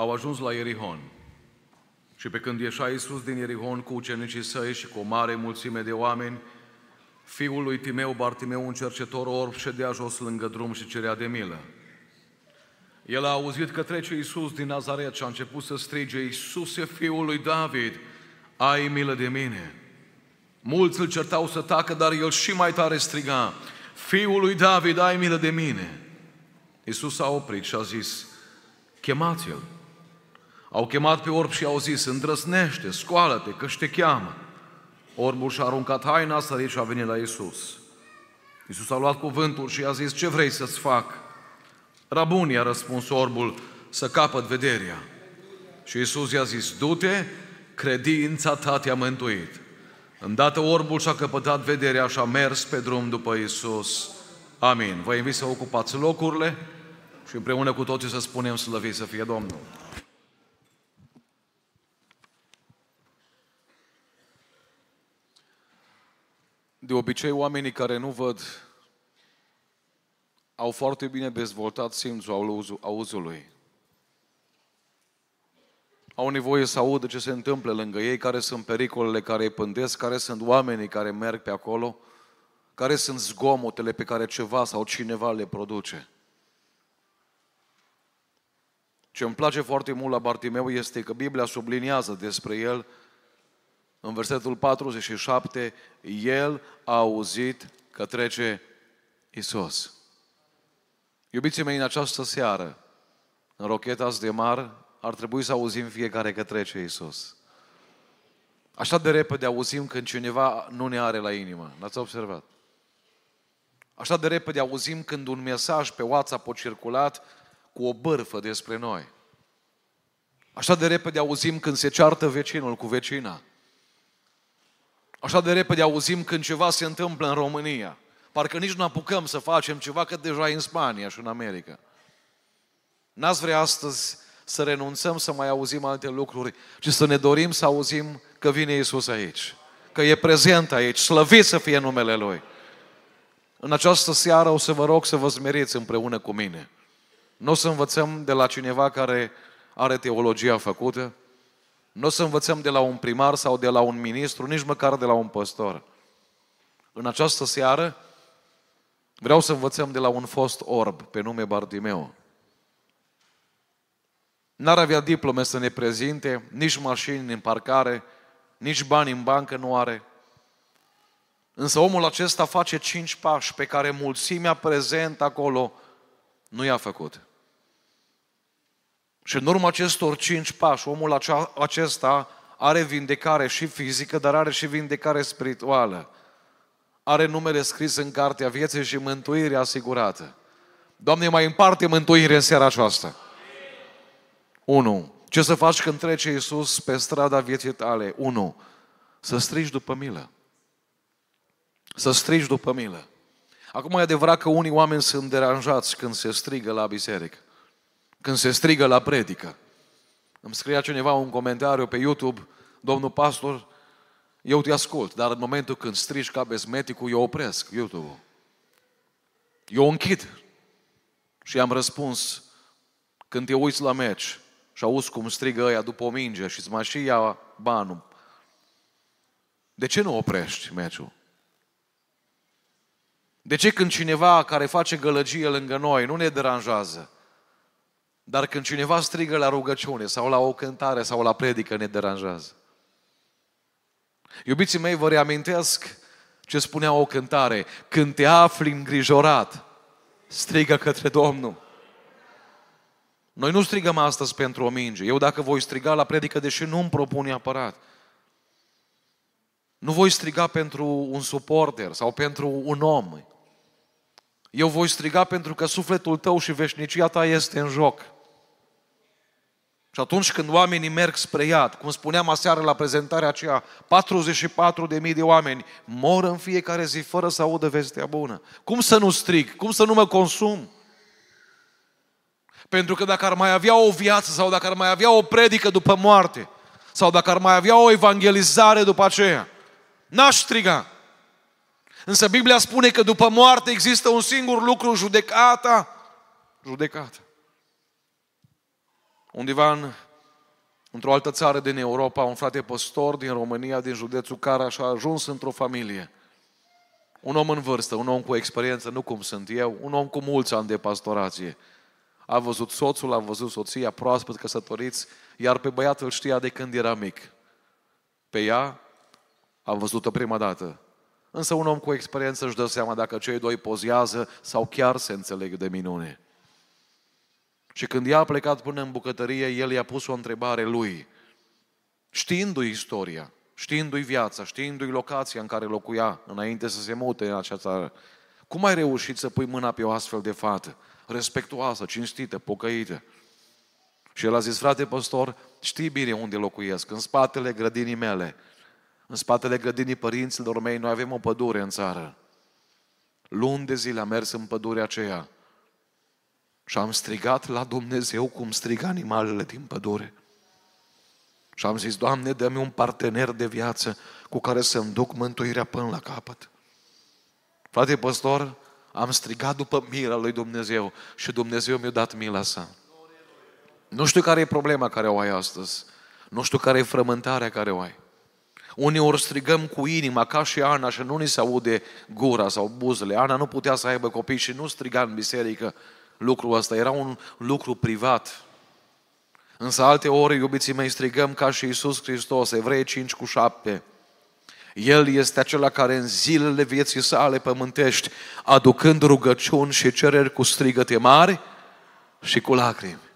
au ajuns la Ierihon. Și pe când ieșea Iisus din Ierihon cu ucenicii săi și cu o mare mulțime de oameni, fiul lui Timeu, Bartimeu, un cercetor orb, ședea jos lângă drum și cerea de milă. El a auzit că trece Iisus din Nazaret și a început să strige, Iisuse, fiul lui David, ai milă de mine. Mulți îl certau să tacă, dar el și mai tare striga, Fiul lui David, ai milă de mine. Iisus a oprit și a zis, chemați-l. Au chemat pe orb și au zis, îndrăsnește, scoală-te, că te cheamă. Orbul și-a aruncat haina, a sărit și a venit la Iisus. Iisus a luat cuvântul și i-a zis, ce vrei să-ți fac? Rabuni, a răspuns orbul, să capăt vederea. Și Iisus i-a zis, du-te, credința ta te-a mântuit. Îndată orbul și-a căpătat vederea și a mers pe drum după Iisus. Amin. Vă invit să ocupați locurile și împreună cu toții să spunem slăvit să fie Domnul. De obicei, oamenii care nu văd au foarte bine dezvoltat simțul auzului. Au nevoie să audă ce se întâmplă lângă ei, care sunt pericolele care îi pândesc, care sunt oamenii care merg pe acolo, care sunt zgomotele pe care ceva sau cineva le produce. Ce îmi place foarte mult la Bartimeu este că Biblia subliniază despre el în versetul 47, el a auzit că trece Isus. Iubiții mei, în această seară, în rocheta de mar, ar trebui să auzim fiecare că trece Isus. Așa de repede auzim când cineva nu ne are la inimă. N-ați observat? Așa de repede auzim când un mesaj pe WhatsApp a circulat cu o bârfă despre noi. Așa de repede auzim când se ceartă vecinul cu vecina. Așa de repede auzim când ceva se întâmplă în România. Parcă nici nu apucăm să facem ceva, că deja e în Spania și în America. N-ați vrea astăzi să renunțăm să mai auzim alte lucruri, ci să ne dorim să auzim că vine Isus aici, că e prezent aici, slăvit să fie numele Lui. În această seară o să vă rog să vă smeriți împreună cu mine. Nu o să învățăm de la cineva care are teologia făcută, nu o să învățăm de la un primar sau de la un ministru, nici măcar de la un păstor. În această seară vreau să învățăm de la un fost orb pe nume Bartimeu. N-ar avea diplome să ne prezinte, nici mașini în parcare, nici bani în bancă nu are. Însă omul acesta face cinci pași pe care mulțimea prezent acolo nu i-a făcut. Și în urma acestor cinci pași, omul acesta are vindecare și fizică, dar are și vindecare spirituală. Are numele scris în cartea vieții și mântuire asigurată. Doamne, mai împarte mântuire în seara aceasta. 1. Ce să faci când trece Iisus pe strada vieții tale? 1. Să strigi după milă. Să strigi după milă. Acum e adevărat că unii oameni sunt deranjați când se strigă la biserică. Când se strigă la predică. Îmi scria cineva un comentariu pe YouTube, domnul pastor, eu te ascult, dar în momentul când strigi ca bezmeticul, eu opresc YouTube-ul. Eu închid. Și am răspuns, când te uiți la meci, și auzi cum strigă ăia după o minge și îți mai și ia banul. De ce nu oprești meciul? De ce când cineva care face gălăgie lângă noi nu ne deranjează, dar când cineva strigă la rugăciune sau la o cântare sau la predică ne deranjează? Iubiții mei, vă reamintesc ce spunea o cântare. Când te afli îngrijorat, strigă către Domnul. Noi nu strigăm astăzi pentru o minge. Eu dacă voi striga la predică, deși nu îmi propun neapărat, nu voi striga pentru un suporter sau pentru un om. Eu voi striga pentru că sufletul tău și veșnicia ta este în joc. Și atunci când oamenii merg spre iad, cum spuneam aseară la prezentarea aceea, 44.000 de oameni mor în fiecare zi fără să audă vestea bună. Cum să nu strig? Cum să nu mă consum? Pentru că dacă ar mai avea o viață sau dacă ar mai avea o predică după moarte sau dacă ar mai avea o evangelizare după aceea, n-aș striga. Însă Biblia spune că după moarte există un singur lucru, judecata. Judecata. Undeva în, într-o altă țară din Europa, un frate păstor din România, din județul Caraș, a ajuns într-o familie. Un om în vârstă, un om cu experiență, nu cum sunt eu, un om cu mulți ani de pastorație. A văzut soțul, a văzut soția, proaspăt căsătoriți, iar pe băiat îl știa de când era mic. Pe ea a văzut-o prima dată. Însă un om cu experiență își dă seama dacă cei doi pozează sau chiar se înțeleg de minune. Și când ea a plecat până în bucătărie, el i-a pus o întrebare lui, știindu-i istoria, știindu-i viața, știindu-i locația în care locuia înainte să se mute în acea țară. Cum ai reușit să pui mâna pe o astfel de fată? Respectuoasă, cinstită, pocăită. Și el a zis, frate păstor, știi bine unde locuiesc, în spatele grădinii mele, în spatele grădinii părinților mei, noi avem o pădure în țară. Luni de zile am mers în pădurea aceea și am strigat la Dumnezeu cum striga animalele din pădure. Și am zis, Doamne, dă-mi un partener de viață cu care să-mi duc mântuirea până la capăt. Frate păstor, am strigat după mila lui Dumnezeu și Dumnezeu mi-a dat mila sa. Nu știu care e problema care o ai astăzi. Nu știu care e frământarea care o ai. Uneori strigăm cu inima, ca și Ana, și nu ni se aude gura sau buzele. Ana nu putea să aibă copii și nu striga în biserică lucrul ăsta. Era un lucru privat. Însă alte ori, iubiții mei, strigăm ca și Iisus Hristos, Evrei 5 cu 7. El este acela care în zilele vieții sale pământești, aducând rugăciuni și cereri cu strigăte mari și cu lacrimi.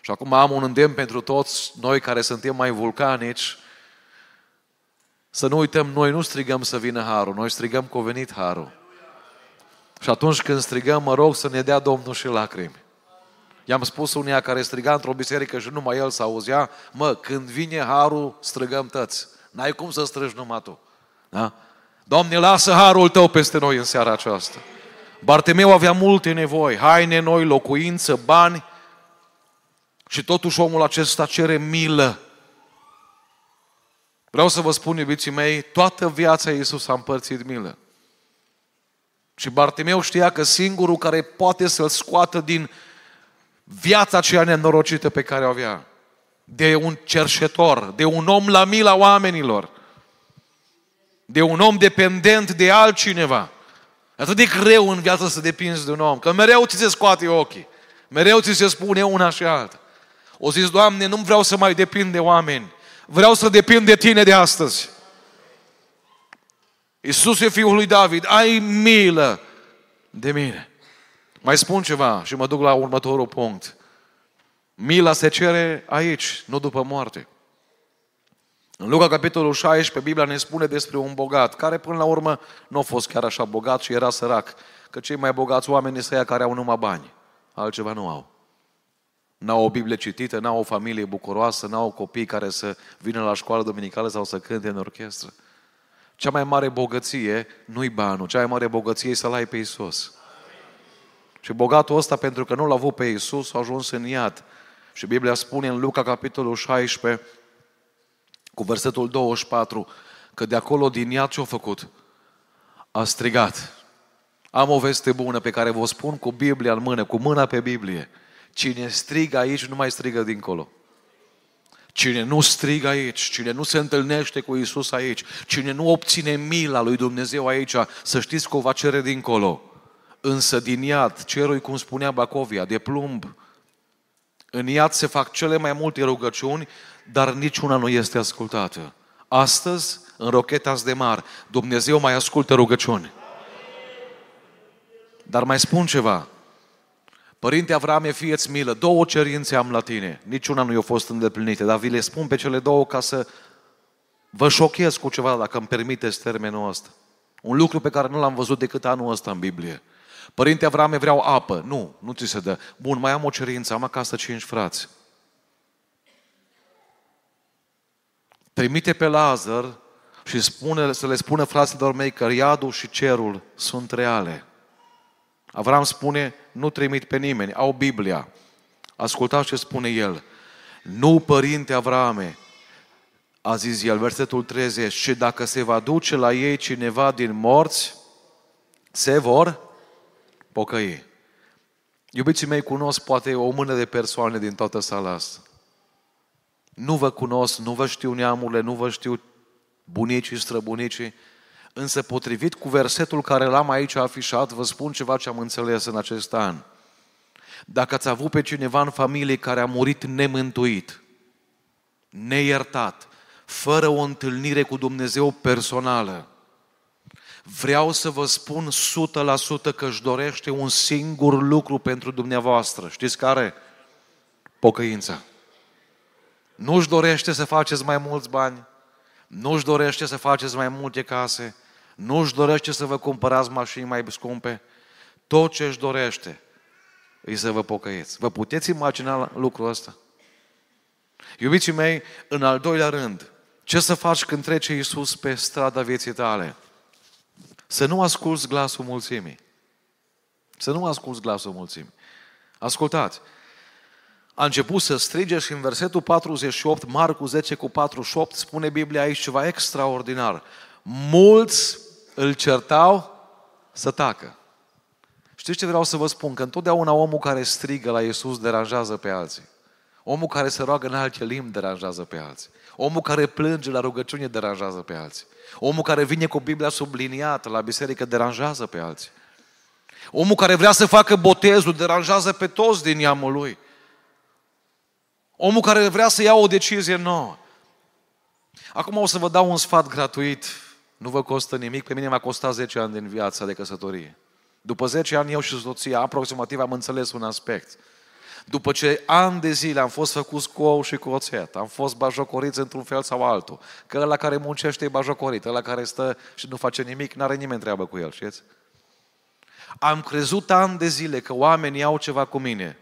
Și acum am un îndemn pentru toți noi care suntem mai vulcanici, să nu uităm, noi nu strigăm să vină harul, noi strigăm că a venit harul. Și atunci când strigăm, mă rog să ne dea Domnul și lacrimi. I-am spus unia care striga într-o biserică și numai el să auzea, mă, când vine harul, strigăm tăți. N-ai cum să strigi numai tu. Da? Doamne, lasă harul tău peste noi în seara aceasta. Bartemeu avea multe nevoi, haine noi, locuință, bani și totuși omul acesta cere milă. Vreau să vă spun, iubiții mei, toată viața Iisus a împărțit milă. Și Bartimeu știa că singurul care poate să-l scoată din viața aceea nenorocită pe care o avea, de un cerșetor, de un om la mila oamenilor, de un om dependent de altcineva. Atât de greu în viață să depinzi de un om, că mereu ți se scoate ochii, mereu ți se spune una și alta. O zis, Doamne, nu vreau să mai depind de oameni, vreau să depind de Tine de astăzi. Iisus e Fiul lui David, ai milă de mine. Mai spun ceva și mă duc la următorul punct. Mila se cere aici, nu după moarte. În Luca, capitolul 16, Biblia ne spune despre un bogat, care până la urmă nu a fost chiar așa bogat și era sărac. Că cei mai bogați oameni sunt care au numai bani. Altceva nu au. N-au o Biblie citită, n-au o familie bucuroasă, n-au copii care să vină la școală dominicală sau să cânte în orchestră. Cea mai mare bogăție nu-i banul, cea mai mare bogăție e să-L ai pe Iisus. Și bogatul ăsta, pentru că nu l-a avut pe Iisus, a ajuns în iad. Și Biblia spune în Luca, capitolul 16, cu versetul 24, că de acolo din iad ce-a făcut? A strigat. Am o veste bună pe care vă spun cu Biblia în mână, cu mâna pe Biblie. Cine strigă aici, nu mai strigă dincolo. Cine nu strigă aici, cine nu se întâlnește cu Isus aici, cine nu obține mila lui Dumnezeu aici, să știți că o va cere dincolo. Însă din iad, cerul, cum spunea Bacovia, de plumb, în iad se fac cele mai multe rugăciuni, dar niciuna nu este ascultată. Astăzi, în rocheta de mar, Dumnezeu mai ascultă rugăciuni. Dar mai spun ceva. Părinte Avrame, fieți milă, două cerințe am la tine. Niciuna nu i-a fost îndeplinită, dar vi le spun pe cele două ca să vă șochez cu ceva, dacă îmi permiteți termenul ăsta. Un lucru pe care nu l-am văzut decât anul ăsta în Biblie. Părinte Avrame, vreau apă. Nu, nu ți se dă. Bun, mai am o cerință, am acasă cinci frați. Trimite pe Lazar și spune, să le spună fraților mei că iadul și cerul sunt reale. Avram spune, nu trimit pe nimeni, au Biblia. Ascultați ce spune el. Nu, părinte Avrame, a zis el, versetul 30, și dacă se va duce la ei cineva din morți, se vor pocăi. Iubiții mei, cunosc poate o mână de persoane din toată sala asta. Nu vă cunosc, nu vă știu neamurile, nu vă știu bunicii, străbunicii, însă potrivit cu versetul care l-am aici afișat, vă spun ceva ce am înțeles în acest an. Dacă ați avut pe cineva în familie care a murit nemântuit, neiertat, fără o întâlnire cu Dumnezeu personală, vreau să vă spun 100% că își dorește un singur lucru pentru dumneavoastră. Știți care? Pocăința. Nu își dorește să faceți mai mulți bani, nu își dorește să faceți mai multe case, nu își dorește să vă cumpărați mașini mai scumpe. Tot ce își dorește e să vă pocăiți. Vă puteți imagina lucrul ăsta? Iubiții mei, în al doilea rând, ce să faci când trece Iisus pe strada vieții tale? Să nu asculți glasul mulțimii. Să nu asculți glasul mulțimii. Ascultați, a început să strige și în versetul 48, Marcu 10 cu 48, spune Biblia aici ceva extraordinar. Mulți îl certau să tacă. Știți ce vreau să vă spun? Că întotdeauna omul care strigă la Iisus deranjează pe alții. Omul care se roagă în alte limbi deranjează pe alții. Omul care plânge la rugăciune deranjează pe alții. Omul care vine cu Biblia subliniată la biserică deranjează pe alții. Omul care vrea să facă botezul deranjează pe toți din neamul lui. Omul care vrea să ia o decizie nouă. Acum o să vă dau un sfat gratuit. Nu vă costă nimic. Pe mine m-a costat 10 ani din viața de căsătorie. După 10 ani eu și soția, aproximativ am înțeles un aspect. După ce ani de zile am fost făcuți cu ou și cu oțet, am fost bajocoriți într-un fel sau altul, că ăla care muncește e bajocorit, ăla care stă și nu face nimic, n-are nimeni treabă cu el, știți? Am crezut ani de zile că oamenii au ceva cu mine.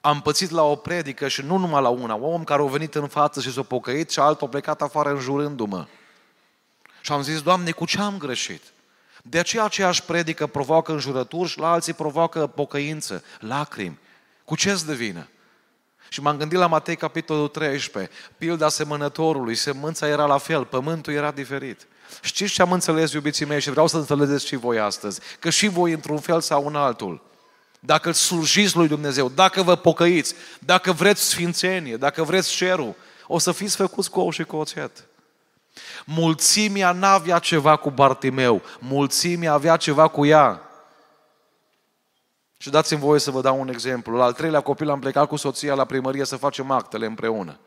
Am pățit la o predică și nu numai la una, un om care a venit în față și s-a pocăit și altul a plecat afară înjurându-mă. Și am zis, Doamne, cu ce am greșit? De aceea aceeași predică provoacă înjurături și la alții provoacă pocăință, lacrimi. Cu ce-ți de vină? Și m-am gândit la Matei, capitolul 13, pilda semănătorului, semânța era la fel, pământul era diferit. Știți ce am înțeles, iubiții mei, și vreau să înțelegeți și voi astăzi? Că și voi, într-un fel sau în altul, dacă îl slujiți lui Dumnezeu, dacă vă pocăiți, dacă vreți sfințenie, dacă vreți cerul, o să fiți făcuți cu ou și cu oțet. Mulțimea n-avea ceva cu Bartimeu, mulțimea avea ceva cu ea. Și dați-mi voie să vă dau un exemplu. La al treilea copil am plecat cu soția la primărie să facem actele împreună.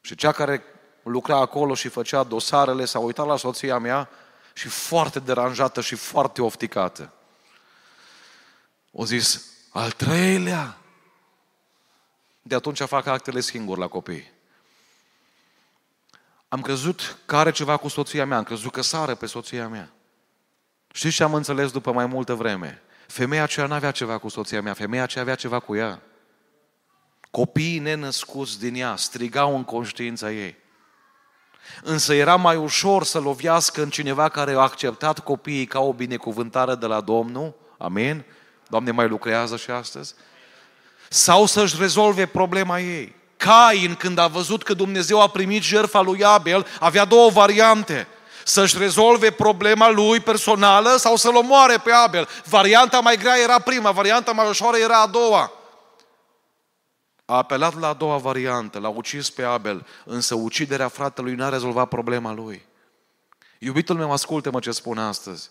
Și cea care lucra acolo și făcea dosarele s-a uitat la soția mea și foarte deranjată și foarte ofticată. O zis, al treilea? De atunci fac actele singur la copii. Am crezut că are ceva cu soția mea, am crezut că sară pe soția mea. Știți ce am înțeles după mai multă vreme? Femeia aceea nu avea ceva cu soția mea, femeia aceea avea ceva cu ea. Copiii nenăscuți din ea strigau în conștiința ei. Însă era mai ușor să lovească în cineva care a acceptat copiii ca o binecuvântare de la Domnul, amin? Doamne, mai lucrează și astăzi? Sau să-și rezolve problema ei. Cain, când a văzut că Dumnezeu a primit jertfa lui Abel, avea două variante. Să-și rezolve problema lui personală sau să-l omoare pe Abel. Varianta mai grea era prima, varianta mai ușoară era a doua. A apelat la a doua variantă, l-a ucis pe Abel, însă uciderea fratelui n-a rezolvat problema lui. Iubitul meu, ascultă-mă ce spun astăzi.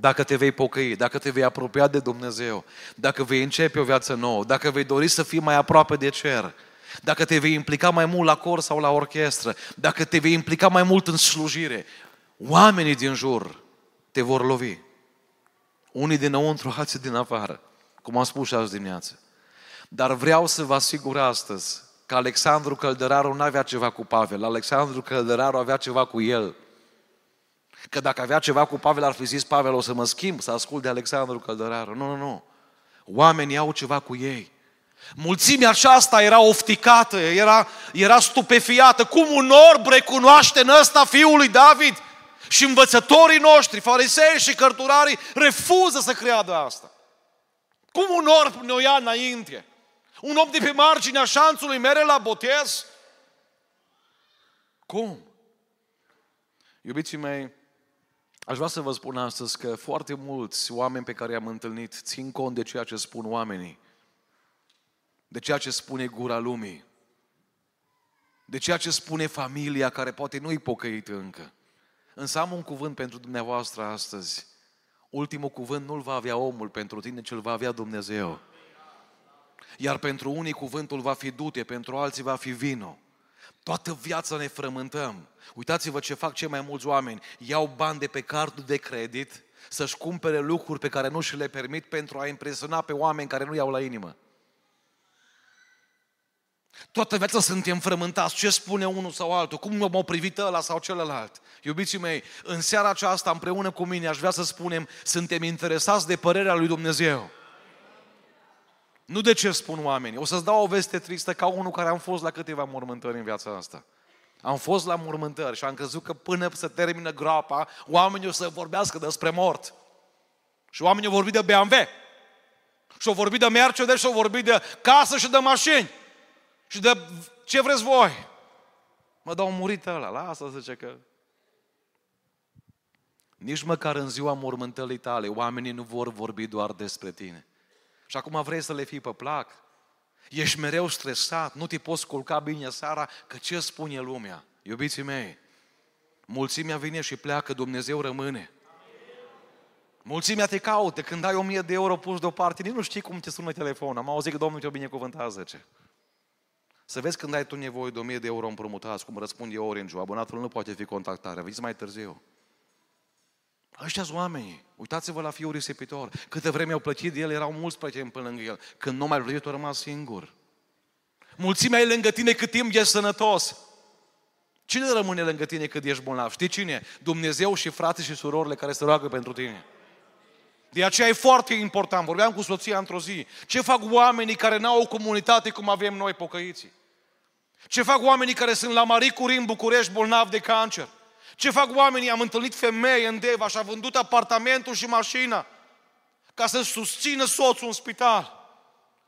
Dacă te vei pocăi, dacă te vei apropia de Dumnezeu, dacă vei începe o viață nouă, dacă vei dori să fii mai aproape de cer, dacă te vei implica mai mult la cor sau la orchestră, dacă te vei implica mai mult în slujire, oamenii din jur te vor lovi. Unii dinăuntru, alții din afară, cum am spus și azi dimineață. Dar vreau să vă asigur astăzi că Alexandru Căldăraru nu avea ceva cu Pavel, Alexandru Căldăraru avea ceva cu el. Că dacă avea ceva cu Pavel, ar fi zis Pavel, o să mă schimb, să ascult de Alexandru Căldăraru. Nu, nu, nu. Oamenii au ceva cu ei. Mulțimea aceasta era ofticată, era, era stupefiată. Cum un orb recunoaște în ăsta fiul lui David? Și învățătorii noștri, farisei și cărturarii, refuză să creadă asta. Cum un orb ne ia înainte? Un om de pe marginea șanțului mere la botez? Cum? Iubiții mei, Aș vrea să vă spun astăzi că foarte mulți oameni pe care i-am întâlnit țin cont de ceea ce spun oamenii. de ceea ce spune gura lumii, de ceea ce spune familia care poate nu-i pocăit încă. Însă am un cuvânt pentru dumneavoastră astăzi. Ultimul cuvânt nu-l va avea omul pentru tine, ci îl va avea Dumnezeu. Iar pentru unii cuvântul va fi dute, pentru alții va fi vino. Toată viața ne frământăm. Uitați-vă ce fac cei mai mulți oameni. Iau bani de pe cardul de credit să-și cumpere lucruri pe care nu și le permit pentru a impresiona pe oameni care nu iau la inimă. Toată viața suntem frământați. Ce spune unul sau altul? Cum m-au privit ăla sau celălalt? Iubiții mei, în seara aceasta, împreună cu mine, aș vrea să spunem, suntem interesați de părerea lui Dumnezeu. Nu de ce spun oamenii. O să-ți dau o veste tristă ca unul care am fost la câteva mormântări în viața asta. Am fost la mormântări și am crezut că până să termină groapa, oamenii o să vorbească despre mort. Și oamenii au vorbit de BMW. Și au vorbit de Mercedes și au vorbit de casă și de mașini. Și de ce vreți voi? Mă dau murit ăla, lasă, zice că... Nici măcar în ziua mormântării tale, oamenii nu vor vorbi doar despre tine. Și acum vrei să le fii pe plac. Ești mereu stresat, nu te poți culca bine seara, că ce spune lumea? Iubiții mei, mulțimea vine și pleacă, Dumnezeu rămâne. Mulțimea te caută, când ai o mie de euro pus deoparte, nici nu știi cum te sună telefonul. Am auzit că Domnul te-o binecuvântat, zice. Să vezi când ai tu nevoie de 1000 de euro împrumutați, cum răspunde Orange, abonatul nu poate fi contactat, vezi mai târziu. Ăștia sunt oamenii. Uitați-vă la fiul risipitor. Câte vreme au plătit de el, erau mulți plătiți până lângă el. Când nu mai plătit, a rămas singur. Mulțimea e lângă tine cât timp ești sănătos. Cine rămâne lângă tine cât ești bolnav? Știi cine? Dumnezeu și fratele și surorile care se roagă pentru tine. De aceea e foarte important. Vorbeam cu soția într-o zi. Ce fac oamenii care n-au o comunitate cum avem noi pocăiții? Ce fac oamenii care sunt la Marie Curie în București bolnavi de cancer? Ce fac oamenii? Am întâlnit femei în Deva și a vândut apartamentul și mașina ca să susțină soțul în spital.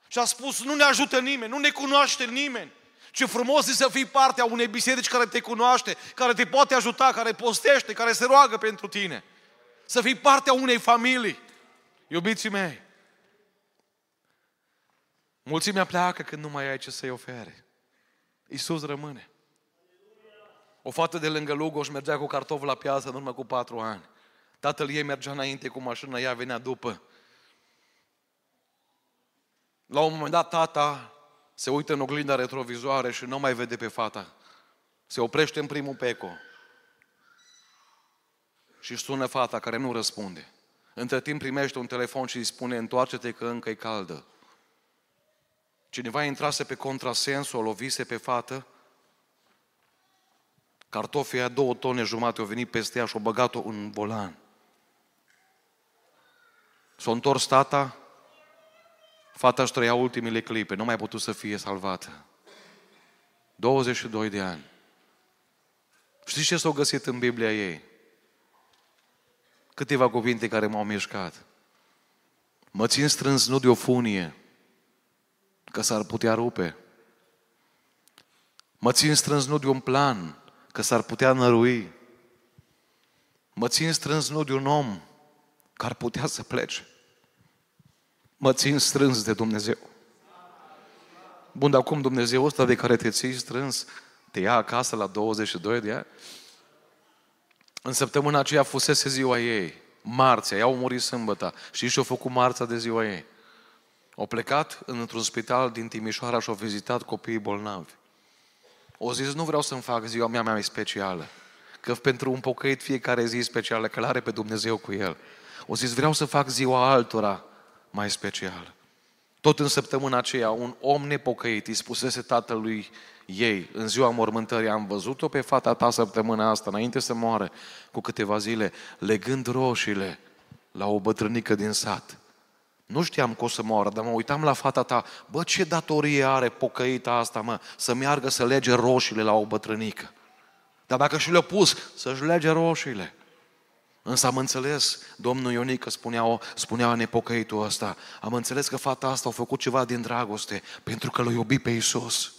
Și a spus, nu ne ajută nimeni, nu ne cunoaște nimeni. Ce frumos e să fii parte a unei biserici care te cunoaște, care te poate ajuta, care postește, care se roagă pentru tine. Să fii parte a unei familii. Iubiții mei, mulțimea pleacă când nu mai ai ce să-i ofere. Iisus rămâne. O fată de lângă Lugos mergea cu cartofi la piață în urmă cu patru ani. Tatăl ei mergea înainte cu mașina, ea venea după. La un moment dat, tata se uită în oglinda retrovizoare și nu mai vede pe fata. Se oprește în primul peco și sună fata care nu răspunde. Între timp primește un telefon și îi spune, întoarce-te că încă e caldă. Cineva intrase pe contrasens, o lovise pe fată, cartofii a două tone jumate, au venit peste ea și au băgat-o în volan. S-a întors tata, fata își trăia ultimile clipe, nu mai a putut să fie salvată. 22 de ani. Știți ce s-au găsit în Biblia ei? Câteva cuvinte care m-au mișcat. Mă țin strâns nu de o funie, că s-ar putea rupe. Mă țin strâns nu de un plan, că s-ar putea nărui. Mă țin strâns nu de un om, că ar putea să plece. Mă țin strâns de Dumnezeu. Bun, dar cum Dumnezeu ăsta de care te ții strâns, te ia acasă la 22 de ani? În săptămâna aceea fusese ziua ei, marțea, ea au murit sâmbătă. Și și-au făcut marța de ziua ei. Au plecat într-un spital din Timișoara și au vizitat copiii bolnavi. O zis, nu vreau să-mi fac ziua mea mai specială. Că pentru un pocăit fiecare zi specială, că are pe Dumnezeu cu el. O zis, vreau să fac ziua altora mai specială. Tot în săptămâna aceea, un om nepocăit îi spusese tatălui ei, în ziua mormântării, am văzut-o pe fata ta săptămâna asta, înainte să moară, cu câteva zile, legând roșiile la o bătrânică din sat. Nu știam că o să moară, dar mă uitam la fata ta, bă, ce datorie are pocăita asta, mă, să meargă să lege roșiile la o bătrânică. Dar dacă și le-a pus, să-și lege roșiile. Însă am înțeles, domnul Ionică spunea, spunea nepocăitul ăsta, am înțeles că fata asta a făcut ceva din dragoste, pentru că l-a iubit pe Iisus.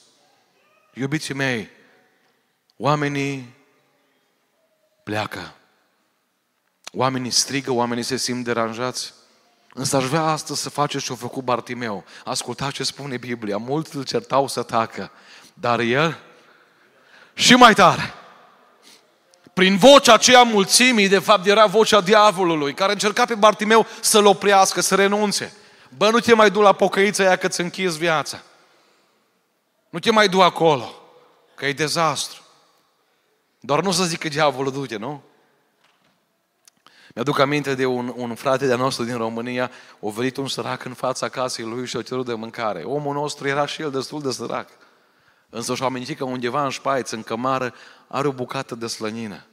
Iubiții mei, oamenii pleacă. Oamenii strigă, oamenii se simt deranjați. Însă aș vrea astăzi să faceți ce-a făcut Bartimeu. Ascultați ce spune Biblia. Mulți îl certau să tacă, dar el și mai tare. Prin vocea aceea mulțimii, de fapt era vocea diavolului, care încerca pe Bartimeu să-l oprească, să renunțe. Bă, nu te mai du la pocăița aia că ți închizi viața. Nu te mai du acolo, că e dezastru. Doar nu să zic că diavolul duce, nu? Mi-aduc aminte de un, un frate de-a nostru din România, a venit un sărac în fața casei lui și a cerut de mâncare. Omul nostru era și el destul de sărac. Însă și-a amintit că undeva în șpaiț, în cămară, are o bucată de slănină.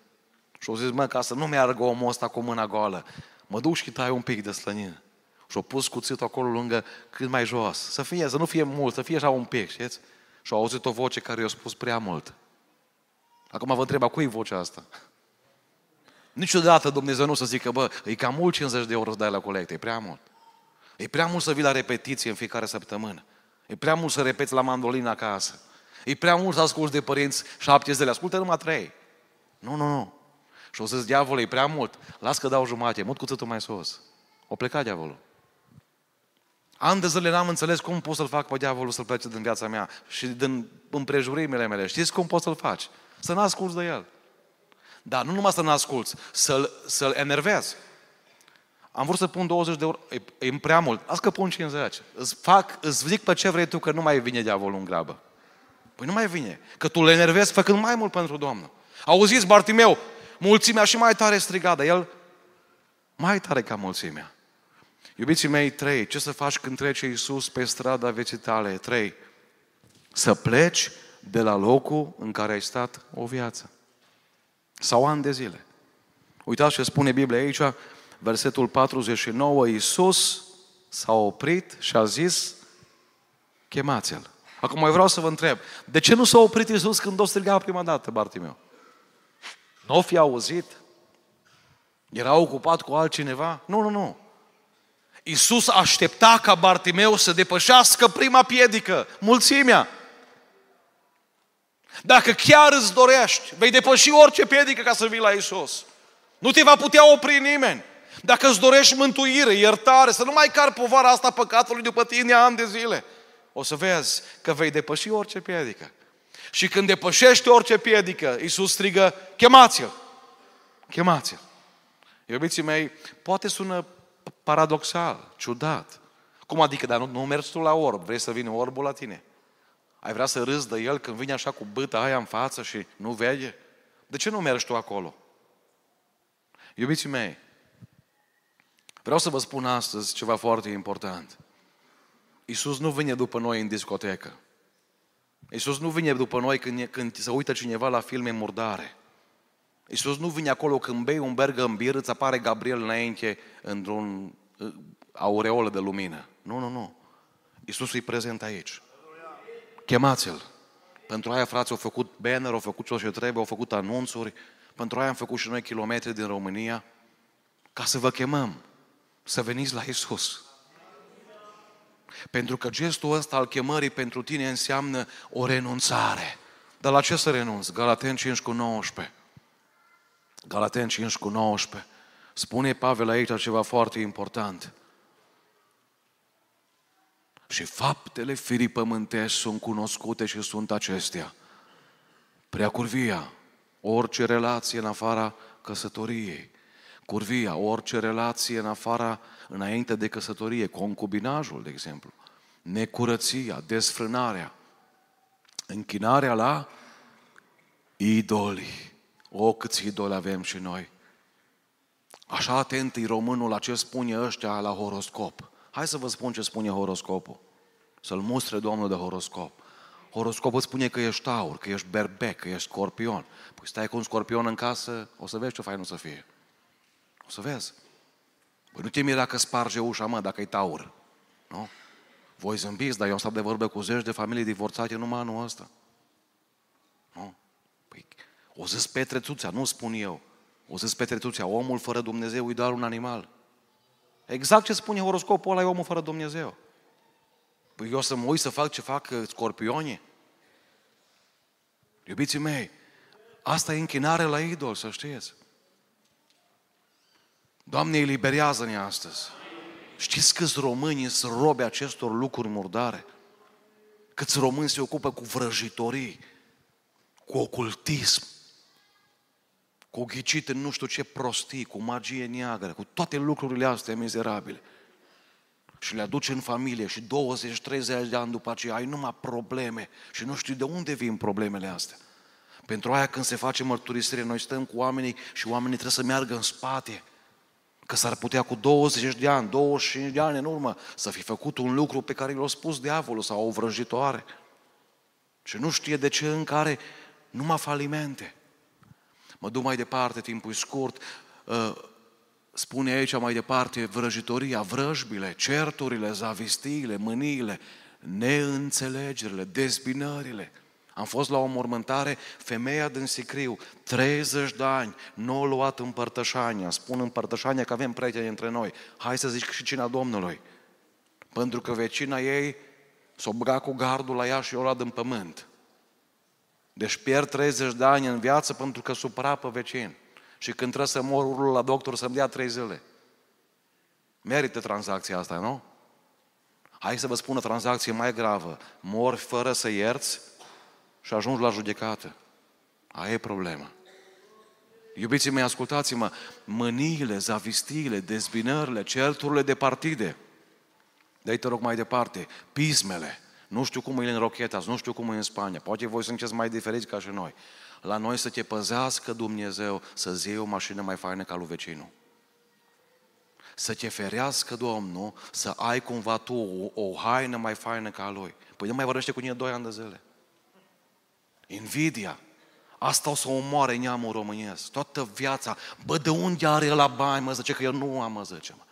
Și-a zis, mă, ca să nu meargă omul ăsta cu mâna goală, mă duc și tai un pic de slănină. Și-a pus cuțitul acolo lângă cât mai jos. Să fie, să nu fie mult, să fie așa un pic, știți? Și-a auzit o voce care i-a spus prea mult. Acum vă întreb, a cui e vocea asta? Niciodată Dumnezeu nu să zică, bă, e cam mult 50 de euro să dai la colectă, e prea mult. E prea mult să vii la repetiție în fiecare săptămână. E prea mult să repeți la mandolină acasă. E prea mult să asculți de părinți șapte zile. Ascultă numai trei. Nu, nu, nu. Și o să-ți diavolul, e prea mult. Las că dau jumate, mut cuțitul mai sus. O pleca diavolul. An de zile n-am înțeles cum pot să-l fac pe diavolul să-l plece din viața mea și din împrejurimile mele. Știți cum poți să-l faci? Să nu asculți de el. Dar nu numai să nu asculți, să-l, să-l enervezi. Am vrut să pun 20 de euro, e, e prea mult, las că pun 50. Îți, fac, îți zic pe ce vrei tu că nu mai vine diavolul în grabă. Păi nu mai vine, că tu le enervezi făcând mai mult pentru Domnul. Auziți, Bartimeu, mulțimea și mai tare striga, dar el mai tare ca mulțimea. Iubiții mei, trei, ce să faci când trece Iisus pe strada vieții tale? Trei, să pleci de la locul în care ai stat o viață. Sau ani de zile. Uitați ce spune Biblia aici, versetul 49, Iisus s-a oprit și a zis, chemați-l. Acum mai vreau să vă întreb, de ce nu s-a oprit Iisus când o striga prima dată, Bartimeu? Nu o fi auzit? Era ocupat cu altcineva? Nu, nu, nu. Iisus aștepta ca Bartimeu să depășească prima piedică, mulțimea. Dacă chiar îți dorești, vei depăși orice piedică ca să vii la Isus. Nu te va putea opri nimeni. Dacă îți dorești mântuire, iertare, să nu mai car povara asta păcatului după tine ani de zile, o să vezi că vei depăși orice piedică. Și când depășești orice piedică, Iisus strigă, chemați-l! Chemați-l! Iubiții mei, poate sună paradoxal, ciudat. Cum adică, dar nu, nu mergi tu la orb, vrei să vină orbul la tine? Ai vrea să râzi de el când vine așa cu băta aia în față și nu vede? De ce nu mergi tu acolo? Iubiții mei, vreau să vă spun astăzi ceva foarte important. Iisus nu vine după noi în discotecă. Iisus nu vine după noi când, când se uită cineva la filme murdare. Iisus nu vine acolo când bei un berg în bir, îți apare Gabriel înainte într-un uh, aureolă de lumină. Nu, nu, nu. Iisus e prezent aici. Chemați-l. Pentru aia, frații, au făcut banner, au făcut ce trebuie, au făcut anunțuri. Pentru aia am făcut și noi kilometri din România ca să vă chemăm să veniți la Isus. Pentru că gestul ăsta al chemării pentru tine înseamnă o renunțare. Dar la ce să renunți? Galaten 5 cu 19. Galaten 5 cu 19. Spune Pavel aici ceva foarte important. Și faptele firii pământești sunt cunoscute și sunt acestea. Prea curvia, orice relație în afara căsătoriei. Curvia, orice relație în afara, înainte de căsătorie, concubinajul, de exemplu. Necurăția, desfrânarea, închinarea la idoli. O, câți idoli avem și noi. Așa atent e românul la ce spune ăștia la horoscop. Hai să vă spun ce spune horoscopul. Să-l mustre Domnul de horoscop. Horoscopul spune că ești taur, că ești berbec, că ești scorpion. Păi stai cu un scorpion în casă, o să vezi ce fain o să fie. O să vezi. Păi nu te mira că sparge ușa, mă, dacă e taur. Nu? Voi zâmbiți, dar eu am stat de vorbă cu zeci de familii divorțate numai anul ăsta. Nu? Păi, o zis Petrețuța, nu spun eu. O zis Petrețuța, omul fără Dumnezeu e doar un animal. Exact ce spune horoscopul ăla e omul fără Dumnezeu. Păi eu să mă uit să fac ce fac uh, scorpionii? Iubiții mei, asta e închinare la idol, să știți. Doamne, eliberează-ne astăzi. Știți câți români sunt robe acestor lucruri murdare? Câți români se ocupă cu vrăjitorii, cu ocultism, cu ghicit în nu știu ce prostii, cu magie neagră, cu toate lucrurile astea mizerabile. Și le aduci în familie și 20-30 de ani după aceea ai numai probleme și nu știu de unde vin problemele astea. Pentru aia când se face mărturisire, noi stăm cu oamenii și oamenii trebuie să meargă în spate. Că s-ar putea cu 20 de ani, 25 de ani în urmă să fi făcut un lucru pe care l-a spus diavolul sau o vrăjitoare. Și nu știe de ce în care numai falimente. Mă duc mai departe, timpul e scurt. Uh, spune aici mai departe vrăjitoria, vrăjbile, certurile, zavistiile, mâniile, neînțelegerile, dezbinările. Am fost la o mormântare, femeia din Sicriu, 30 de ani, nu a luat împărtășania. Spun împărtășania că avem prieteni între noi. Hai să zici și cina Domnului. Pentru că vecina ei s-o băga cu gardul la ea și o luat în pământ. Deci pierd 30 de ani în viață pentru că supăra pe vecin. Și când trebuie să mor, urlul la doctor să-mi dea trei zile. Merită tranzacția asta, nu? Hai să vă spun o tranzacție mai gravă. Mor fără să ierți și ajungi la judecată. Aia e problema. Iubiții mei, ascultați-mă, mâniile, zavistiile, dezbinările, certurile de partide, de te rog mai departe, pismele, nu știu cum e în Rochetas, nu știu cum e în Spania, poate voi sunteți mai diferiți ca și noi. La noi să te păzească Dumnezeu să-ți iei o mașină mai faină ca lui vecinul. Să te ferească Domnul să ai cumva tu o, o haină mai faină ca lui. Păi nu mai vorbește cu tine doi ani de zile. Invidia. Asta o să omoare neamul românesc. Toată viața. Bă, de unde are la bani, mă? Zice că eu nu am, mă, zice, mă.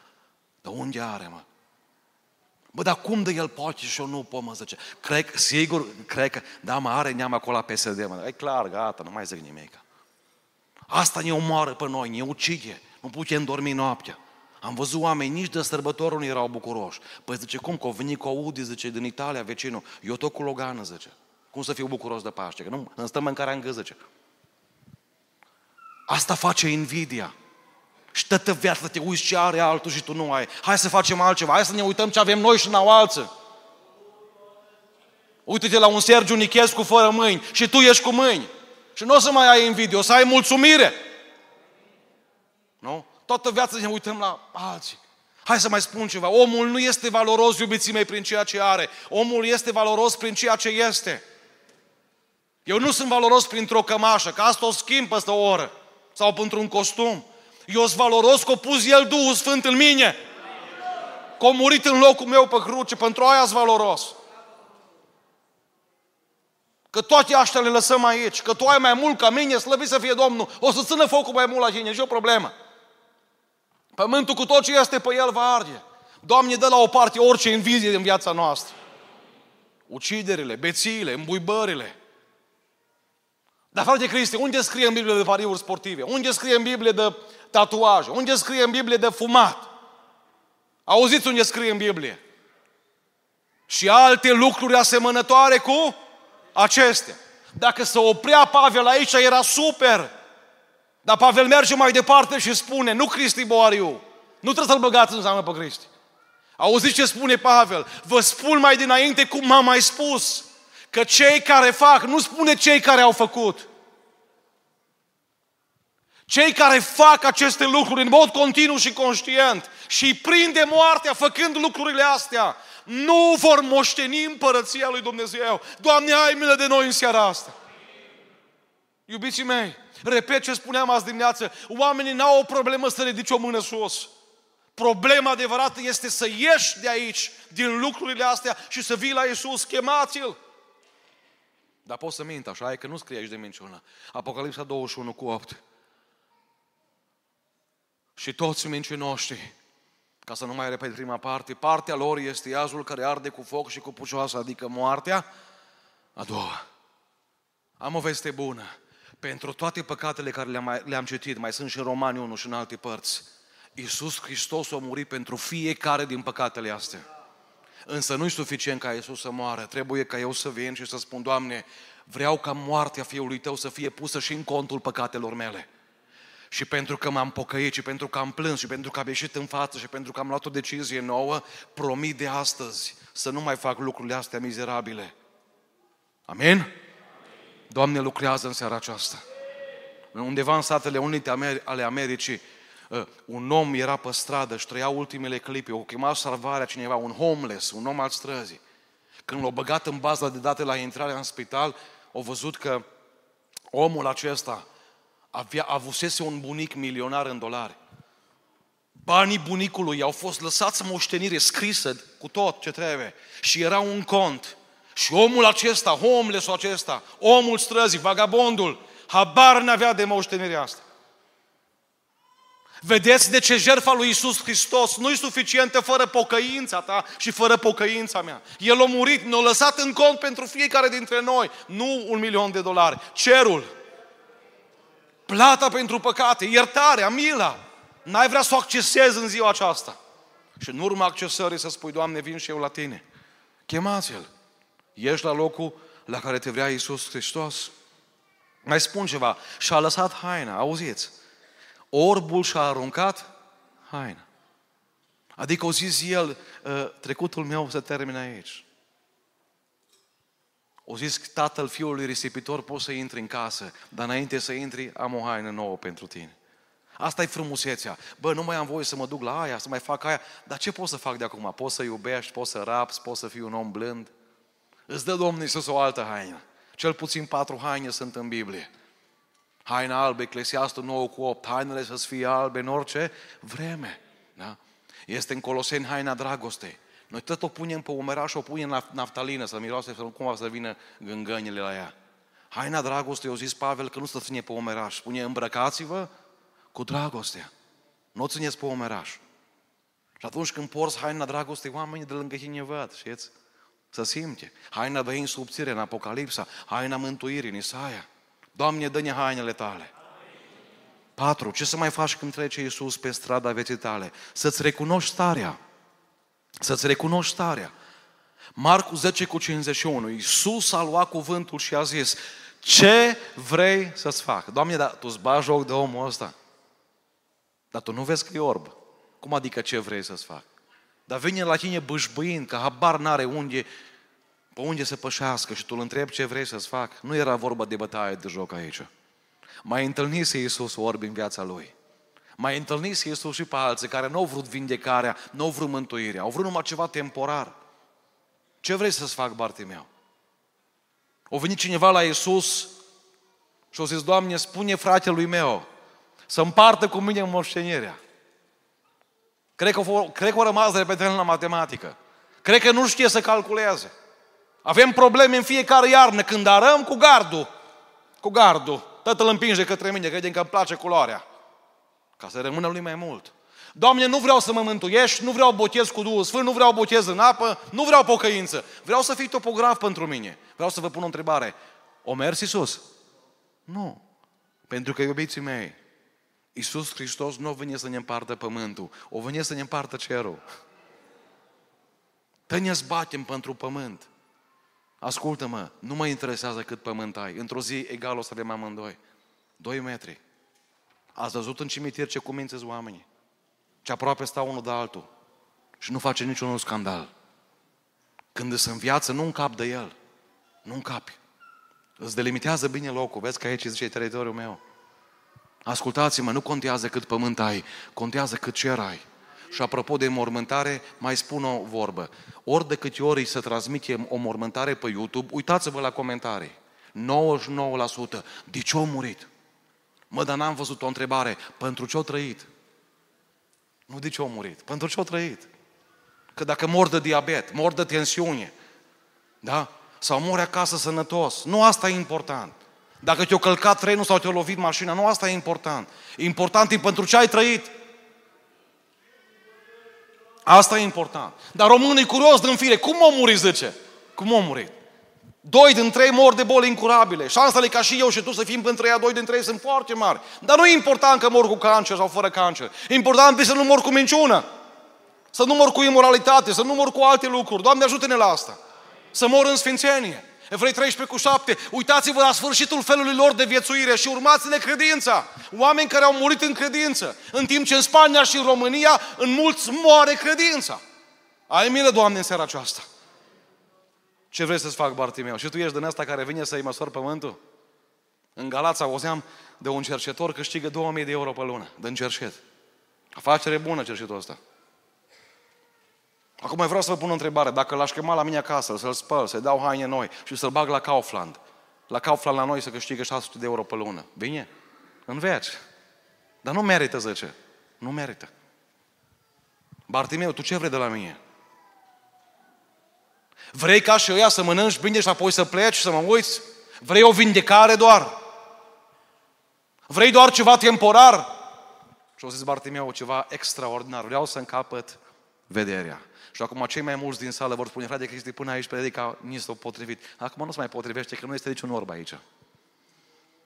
De unde are, mă? Bă, dar cum de el poate și eu nu pot, mă zice. Cred, sigur, cred că, da, mă, are neam acolo la PSD, mă. E clar, gata, nu mai zic nimic. Asta ne omoară pe noi, ne ucide. Nu putem dormi noaptea. Am văzut oameni, nici de sărbători nu erau bucuroși. Păi zice, cum, că au venit cu Audi, zice, din Italia, vecinul. Eu tot cu Logană, zice. Cum să fiu bucuros de Paște? Că nu, îmi stă mâncarea în gâză, zice. Asta face invidia. Și toată viața te uiți ce are altul și tu nu ai. Hai să facem altceva, hai să ne uităm ce avem noi și n-au alții. Uite-te la un Sergiu Nichescu fără mâini și tu ești cu mâini. Și nu o să mai ai invidie, o să ai mulțumire. Nu? Toată viața ne uităm la alții. Hai să mai spun ceva. Omul nu este valoros, iubiții mei, prin ceea ce are. Omul este valoros prin ceea ce este. Eu nu sunt valoros printr-o cămașă, că asta o schimb peste o oră. Sau pentru un costum. Eu sunt valoros că a pus El Duhul Sfânt în mine. Că a murit în locul meu pe cruce, pentru aia sunt valoros. Că toate astea le lăsăm aici, că tu ai mai mult ca mine, slăvit să fie Domnul, o să țină focul mai mult la tine, e o problemă. Pământul cu tot ce este pe el va arde. Doamne, dă la o parte orice invizie din viața noastră. Uciderile, bețiile, îmbuibările, dar frate Cristi, unde scrie în Biblie de pariuri sportive? Unde scrie în Biblie de tatuaje? Unde scrie în Biblie de fumat? Auziți unde scrie în Biblie? Și alte lucruri asemănătoare cu acestea. Dacă se oprea Pavel aici, era super. Dar Pavel merge mai departe și spune, nu Cristi Boariu, nu trebuie să-l băgați în seamă pe Cristi. Auziți ce spune Pavel? Vă spun mai dinainte cum m-am mai spus că cei care fac, nu spune cei care au făcut, cei care fac aceste lucruri în mod continuu și conștient și îi prinde moartea făcând lucrurile astea, nu vor moșteni împărăția lui Dumnezeu. Doamne, ai milă de noi în seara asta. Iubiții mei, repet ce spuneam azi dimineață, oamenii n-au o problemă să ridice o mână sus. Problema adevărată este să ieși de aici, din lucrurile astea și să vii la Iisus, chemați-L. Dar poți să mint, așa e că nu scrie aici de minciună. Apocalipsa 21 cu 8. Și toți mincinoștii, ca să nu mai repet prima parte, partea lor este iazul care arde cu foc și cu pucioasă, adică moartea. A doua. Am o veste bună. Pentru toate păcatele care le-am, le-am citit, mai sunt și în Romani 1 și în alte părți, Iisus Hristos a murit pentru fiecare din păcatele astea. Însă nu-i suficient ca Iisus să moară, trebuie ca eu să vin și să spun, Doamne, vreau ca moartea Fiului Tău să fie pusă și în contul păcatelor mele. Și pentru că m-am pocăit și pentru că am plâns și pentru că am ieșit în față și pentru că am luat o decizie nouă, promit de astăzi să nu mai fac lucrurile astea mizerabile. Amin? Doamne lucrează în seara aceasta. Undeva în Statele Unite ale Americii, uh, un om era pe stradă și trăia ultimele clipe, o chema salvarea cineva, un homeless, un om al străzii. Când l-au băgat în baza de date la intrarea în spital, au văzut că omul acesta avea, avusese un bunic milionar în dolari. Banii bunicului au fost lăsați în moștenire scrisă cu tot ce trebuie. Și era un cont. Și omul acesta, homeless acesta, omul străzii, vagabondul, habar n-avea de moștenirea asta. Vedeți de ce jertfa lui Isus Hristos nu e suficientă fără pocăința ta și fără pocăința mea. El a murit, ne-a lăsat în cont pentru fiecare dintre noi, nu un milion de dolari, cerul. Plata pentru păcate, iertarea, mila. N-ai vrea să o accesezi în ziua aceasta. Și în urma accesării să spui, Doamne, vin și eu la tine. Chemați-l. Ești la locul la care te vrea Iisus Hristos. Mai spun ceva. Și-a lăsat haina, auziți? Orbul și-a aruncat haina. Adică o zis el, ă, trecutul meu se termină aici. O zis tatăl fiului risipitor, poți să intri în casă, dar înainte să intri, am o haină nouă pentru tine. Asta e frumusețea. Bă, nu mai am voie să mă duc la aia, să mai fac aia, dar ce pot să fac de acum? Pot să iubești, pot să raps, pot să fiu un om blând? Îți dă Domnul Iisus o altă haină. Cel puțin patru haine sunt în Biblie. Haina albă, Eclesiastul 9 cu 8, hainele să fie albe în orice vreme. Da? Este în Coloseni haina dragostei. Noi tot o punem pe umeraș, o punem în naftalină, să miroase, să nu cumva să vină gângănile la ea. Haina dragostei, o zis Pavel, că nu să ține pe umeraș. Spune, îmbrăcați-vă cu dragostea. Nu o țineți pe umeraș. Și atunci când porți haina dragostei, oamenii de lângă tine văd, știți? Să simte. Haina de subțire în Apocalipsa, haina mântuirii în Isaia. Doamne, dă-ne hainele tale. Patru, ce să mai faci când trece Iisus pe strada vieții tale? Să-ți recunoști starea. Să-ți recunoști starea. Marcu 10 cu 51. Iisus a luat cuvântul și a zis, ce vrei să-ți fac? Doamne, dar tu îți bagi joc de omul ăsta. Dar tu nu vezi că e orb. Cum adică ce vrei să-ți fac? Dar vine la tine bâșbâind, că habar n-are unde, pe unde să pășească și tu îl întrebi ce vrei să-ți fac. Nu era vorba de bătaie de joc aici. Mai întâlnise Iisus orbi în viața lui. Mai întâlnise Iisus și pe alții care nu au vrut vindecarea, nu au vrut mântuirea, au vrut numai ceva temporar. Ce vrei să-ți fac, Bartimeu? O venit cineva la Iisus și o zis, Doamne, spune fratelui meu să împartă cu mine moștenirea. Cred că, cred că a rămas repede la matematică. Cred că nu știe să calculeze. Avem probleme în fiecare iarnă când arăm cu gardul. Cu gardul. Tatăl împinge către mine, crede că îmi place culoarea. Ca să rămână lui mai mult. Doamne, nu vreau să mă mântuiești, nu vreau botez cu Duhul Sfânt, nu vreau botez în apă, nu vreau pocăință. Vreau să fii topograf pentru mine. Vreau să vă pun o întrebare. O mers Iisus? Nu. Pentru că, iubiții mei, Iisus Hristos nu vine să ne împartă pământul, o vine să ne împartă cerul. Te ne zbatem pentru pământ. Ascultă-mă, nu mă interesează cât pământ ai. Într-o zi egal o să avem amândoi. Doi metri. Ați văzut în cimitir ce cumințeți oamenii? Ce aproape stau unul de altul. Și nu face niciun scandal. Când îți în viață, nu încap de el. Nu încapi. Îți delimitează bine locul. Vezi că aici zice teritoriul meu. Ascultați-mă, nu contează cât pământ ai, contează cât cer ai. Și apropo de mormântare, mai spun o vorbă. Ori de câte ori se transmite o mormântare pe YouTube, uitați-vă la comentarii. 99% de ce a murit? Mă, dar n-am văzut o întrebare. Pentru ce a trăit? Nu de ce a murit. Pentru ce a trăit? Că dacă mor de diabet, mor de tensiune, da? Sau mori acasă sănătos, nu asta e important. Dacă te-a călcat trenul sau te-a lovit mașina, nu asta e important. Important e pentru ce ai trăit. Asta e important. Dar românul e curios din fire. Cum o murit, zice? Cum o murit? Doi din trei mor de boli incurabile. Șansele ca și eu și tu să fim între ea, doi din trei sunt foarte mari. Dar nu e important că mor cu cancer sau fără cancer. Important e să nu mor cu minciună. Să nu mor cu imoralitate, să nu mor cu alte lucruri. Doamne ajută-ne la asta. Să mor în sfințenie. Evrei 13 cu 7. Uitați-vă la sfârșitul felului lor de viețuire și urmați-le credința. Oameni care au murit în credință. În timp ce în Spania și în România, în mulți moare credința. Ai milă, Doamne, în seara aceasta. Ce vrei să-ți fac, Bartimeu? Și tu ești din asta care vine să-i măsori pământul? În Galața auzeam de un cercetor câștigă 2000 de euro pe lună, din cercet. Afacere bună cercetul ăsta. Acum vreau să vă pun o întrebare. Dacă l-aș chema la mine acasă, să-l spăl, să-i dau haine noi și să-l bag la Kaufland, la Kaufland la noi să câștigă 600 de euro pe lună, bine? Înveți. Dar nu merită, zice. Nu merită. Bartimeu, tu ce vrei de la mine? Vrei ca și ăia să mănânci bine și apoi să pleci și să mă uiți? Vrei o vindecare doar? Vrei doar ceva temporar? Și o zis Bartimeu ceva extraordinar. Vreau să încapăt vederea. Și acum cei mai mulți din sală vor spune, frate Cristi, până aici predica nu este potrivit. Acum nu se mai potrivește, că nu este niciun orb aici.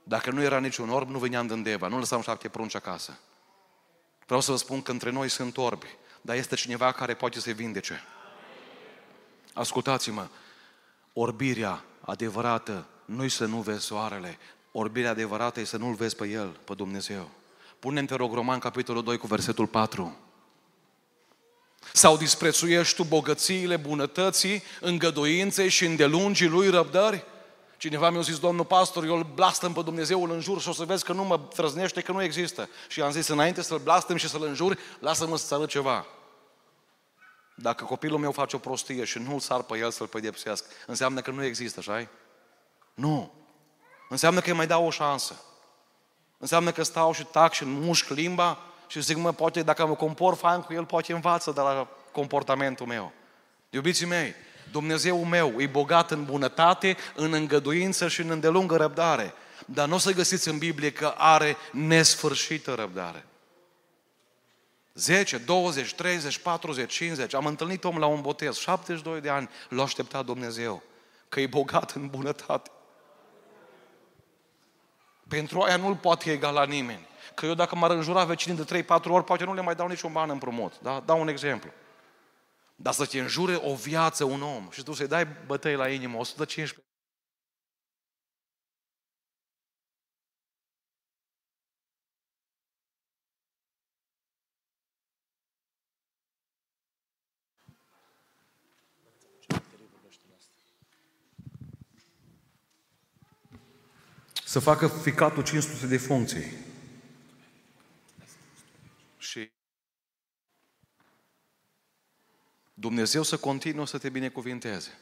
Dacă nu era niciun orb, nu veneam din Deva, nu lăsam șapte prunci acasă. Vreau să vă spun că între noi sunt orbi, dar este cineva care poate să-i vindece. Ascultați-mă, orbirea adevărată nu să nu vezi soarele, orbirea adevărată e să nu-L vezi pe El, pe Dumnezeu. Pune-mi, te rog, Roman, capitolul 2, cu versetul 4. Sau disprețuiești tu bogățiile, bunătății, îngăduinței și îndelungii lui răbdări? Cineva mi-a zis, domnul pastor, eu îl blastăm pe Dumnezeu, îl înjur și o să vezi că nu mă trăznește, că nu există. Și am zis, înainte să-l blastăm și să-l înjur, lasă-mă să-ți arăt ceva. Dacă copilul meu face o prostie și nu-l sar pe el să-l pedepsească, înseamnă că nu există, așa Nu. Înseamnă că îi mai dau o șansă. Înseamnă că stau și tac și mușc limba și zic, mă, poate dacă mă compor fain cu el, poate învață de la comportamentul meu. Iubiții mei, Dumnezeu meu e bogat în bunătate, în îngăduință și în îndelungă răbdare. Dar nu o să găsiți în Biblie că are nesfârșită răbdare. 10, 20, 30, 40, 50. Am întâlnit om la un botez, 72 de ani, l-a așteptat Dumnezeu, că e bogat în bunătate. Pentru aia nu-l poate egala nimeni. Că eu dacă m-ar înjura vecinii de 3-4 ori, poate nu le mai dau niciun ban împrumut. Da? Dau un exemplu. Dar să te înjure o viață un om și tu să-i dai bătăi la inimă, 115 să facă ficatul 500 de funcții. Și Dumnezeu să continuă să te binecuvinteze.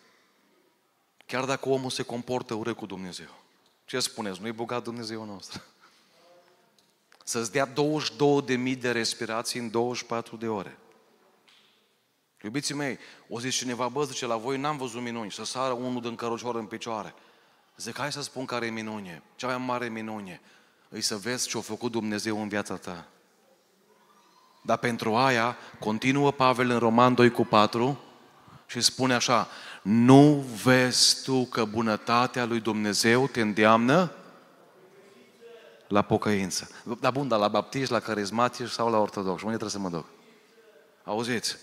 Chiar dacă omul se comportă urât cu Dumnezeu. Ce spuneți? Nu-i bogat Dumnezeu nostru. Să-ți dea 22.000 de respirații în 24 de ore. Iubiții mei, o zis cineva, bă, zice, la voi n-am văzut minuni, să sară unul din cărucior în picioare. Zic, hai să spun care e minune. Cea mai mare minune îi să vezi ce a făcut Dumnezeu în viața ta. Dar pentru aia, continuă Pavel în Roman 2 cu 4 și spune așa, nu vezi tu că bunătatea lui Dumnezeu te îndeamnă la pocăință. Dar bun, dar la baptiști, la carismatici sau la ortodox? Unde trebuie să mă duc? Auziți?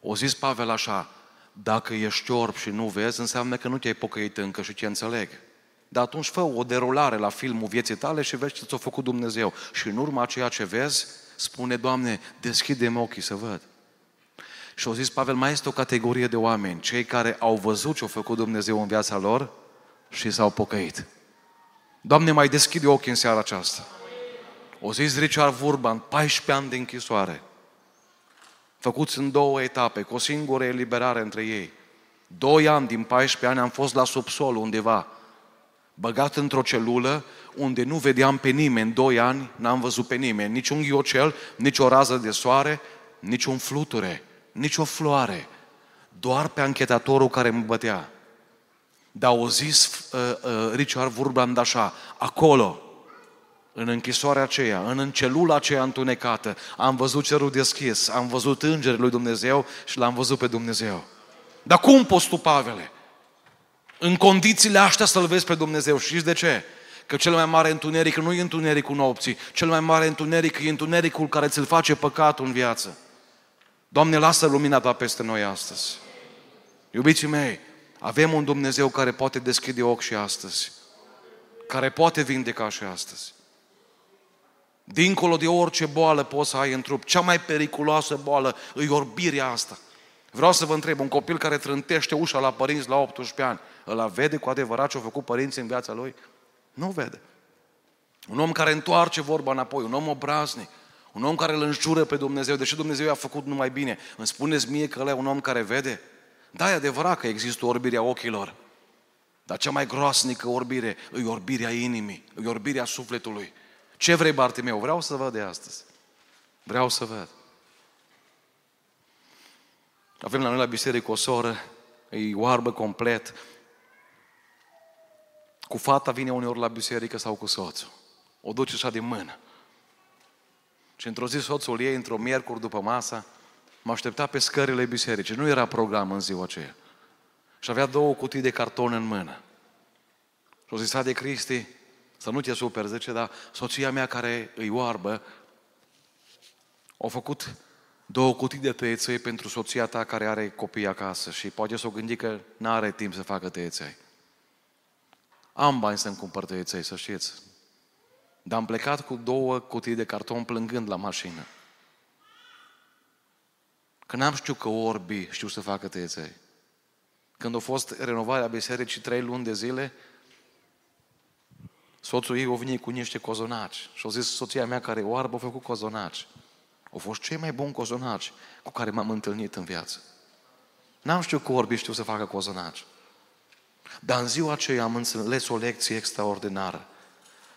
O zis Pavel așa, dacă ești orb și nu vezi, înseamnă că nu te-ai pocăit încă și ce înțeleg. Dar atunci fă o derulare la filmul vieții tale și vezi ce ți-a făcut Dumnezeu. Și în urma ceea ce vezi, spune, Doamne, deschide-mi ochii să văd. Și au zis Pavel, mai este o categorie de oameni, cei care au văzut ce a făcut Dumnezeu în viața lor și s-au pocăit. Doamne, mai deschide ochii în seara aceasta. O zis Richard Vurban, 14 ani de închisoare făcuți în două etape, cu o singură eliberare între ei. Doi ani din 14 ani am fost la subsol undeva, băgat într-o celulă unde nu vedeam pe nimeni. Doi ani n-am văzut pe nimeni, nici un ghiocel, nici o rază de soare, nici un fluture, nici o floare. Doar pe anchetatorul care mă bătea. Dar au zis uh, uh, Richard Wurbrand așa, acolo, în închisoarea aceea, în celula aceea întunecată, am văzut cerul deschis, am văzut îngerii lui Dumnezeu și l-am văzut pe Dumnezeu. Dar cum poți tu, Pavele? În condițiile astea să-L vezi pe Dumnezeu. Știți de ce? Că cel mai mare întuneric nu e întunericul nopții, cel mai mare întuneric e întunericul care ți-l face păcatul în viață. Doamne, lasă lumina Ta peste noi astăzi. Iubiții mei, Avem un Dumnezeu care poate deschide ochi și astăzi. Care poate vindeca și astăzi. Dincolo de orice boală poți să ai în trup, cea mai periculoasă boală e orbirea asta. Vreau să vă întreb, un copil care trântește ușa la părinți la 18 ani, îl vede cu adevărat ce au făcut părinții în viața lui? Nu vede. Un om care întoarce vorba înapoi, un om obraznic, un om care îl înjură pe Dumnezeu, deși Dumnezeu i-a făcut numai bine. Îmi spuneți mie că ăla e un om care vede? Da, e adevărat că există orbirea ochilor. Dar cea mai groasnică orbire e orbirea inimii, e orbirea sufletului. Ce vrei, Bartimeu? Vreau să văd de astăzi. Vreau să văd. Avem la noi la biserică o soră, e oarbă complet. Cu fata vine uneori la biserică sau cu soțul. O duce așa de mână. Și într-o zi soțul ei, într-o miercuri după masa, mă aștepta pe scările bisericii. Nu era program în ziua aceea. Și avea două cutii de carton în mână. Și o zis, de Cristi, să nu te super, zice, dar soția mea care îi oarbă, a făcut două cutii de tăieței pentru soția ta care are copii acasă și poate să o gândi că nu are timp să facă tăieței. Am bani să-mi cumpăr tăieței, să știți. Dar am plecat cu două cutii de carton plângând la mașină. Că n-am știut că orbii știu să facă tăieței. Când a fost renovarea bisericii trei luni de zile, soțul ei a venit cu niște cozonaci și a zis soția mea care oarbă a făcut cozonaci. Au fost cei mai buni cozonaci cu care m-am întâlnit în viață. N-am știut că orbii știu să facă cozonaci. Dar în ziua aceea am înțeles o lecție extraordinară.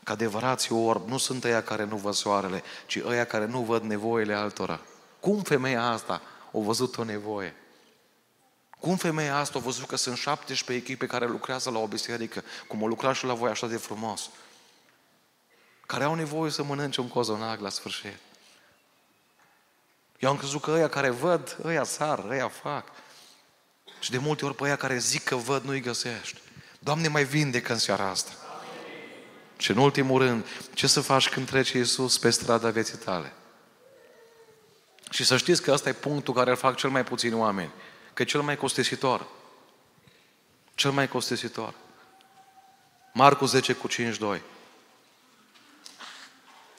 Că adevărații orb nu sunt ăia care nu văd soarele, ci ăia care nu văd nevoile altora. Cum femeia asta a văzut o nevoie? Cum femeia asta a văzut că sunt 17 echipe care lucrează la o biserică, cum o lucra și la voi așa de frumos, care au nevoie să mănânce un cozonac la sfârșit. Eu am crezut că ăia care văd, ăia sar, ăia fac. Și de multe ori pe ăia care zic că văd, nu-i găsești. Doamne, mai vindecă în seara asta. Și în ultimul rând, ce să faci când trece Iisus pe strada vieții tale? Și să știți că ăsta e punctul care îl fac cel mai puțini oameni. Că e cel mai costisitor. Cel mai costisitor. Marcu 10 cu 5,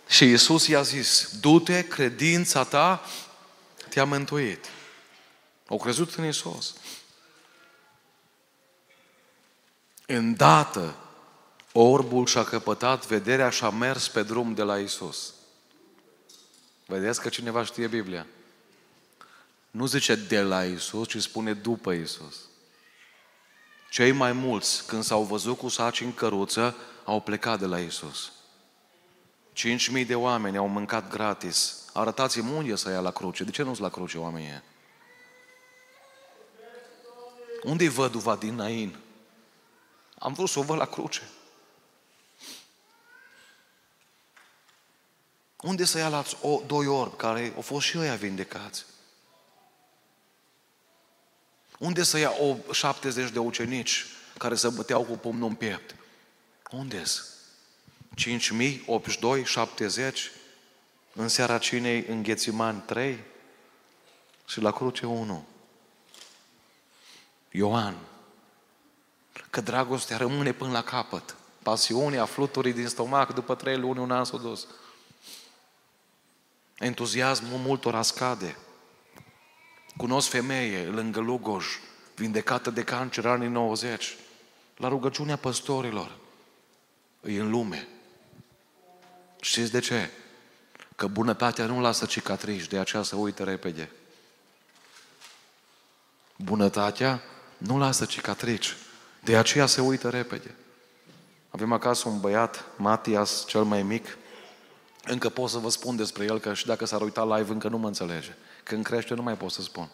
Și Iisus i-a zis, du-te, credința ta te-a mântuit. Au crezut în Iisus. Îndată, orbul și-a căpătat vederea și a mers pe drum de la Isus. Vedeți că cineva știe Biblia. Nu zice de la Isus, ci spune după Isus. Cei mai mulți, când s-au văzut cu saci în căruță, au plecat de la Isus. Cinci mii de oameni au mâncat gratis. Arătați-mi unde să ia la cruce. De ce nu-s la cruce oamenii? Unde-i văduva din Nain? Am vrut să o văd la cruce. Unde să ia la o, doi orbi care au fost și ei vindecați? Unde să ia o 70 de ucenici care să băteau cu pumnul în piept? Unde-s? 5.000, 82, 70, în seara cinei în Ghețiman 3 și la cruce 1. Ioan. Că dragostea rămâne până la capăt. Pasiunea, fluturii din stomac, după trei luni, un an s-a dus. Entuziasmul multora scade. Cunosc femeie lângă Lugoj, vindecată de cancer anii 90, la rugăciunea păstorilor. E în lume. Știți de ce? Că bunătatea nu lasă cicatrici, de aceea se uită repede. Bunătatea nu lasă cicatrici, de aceea se uită repede. Avem acasă un băiat, Matias, cel mai mic, încă pot să vă spun despre el, că și dacă s-ar uita live, încă nu mă înțelege. Când crește, nu mai pot să spun.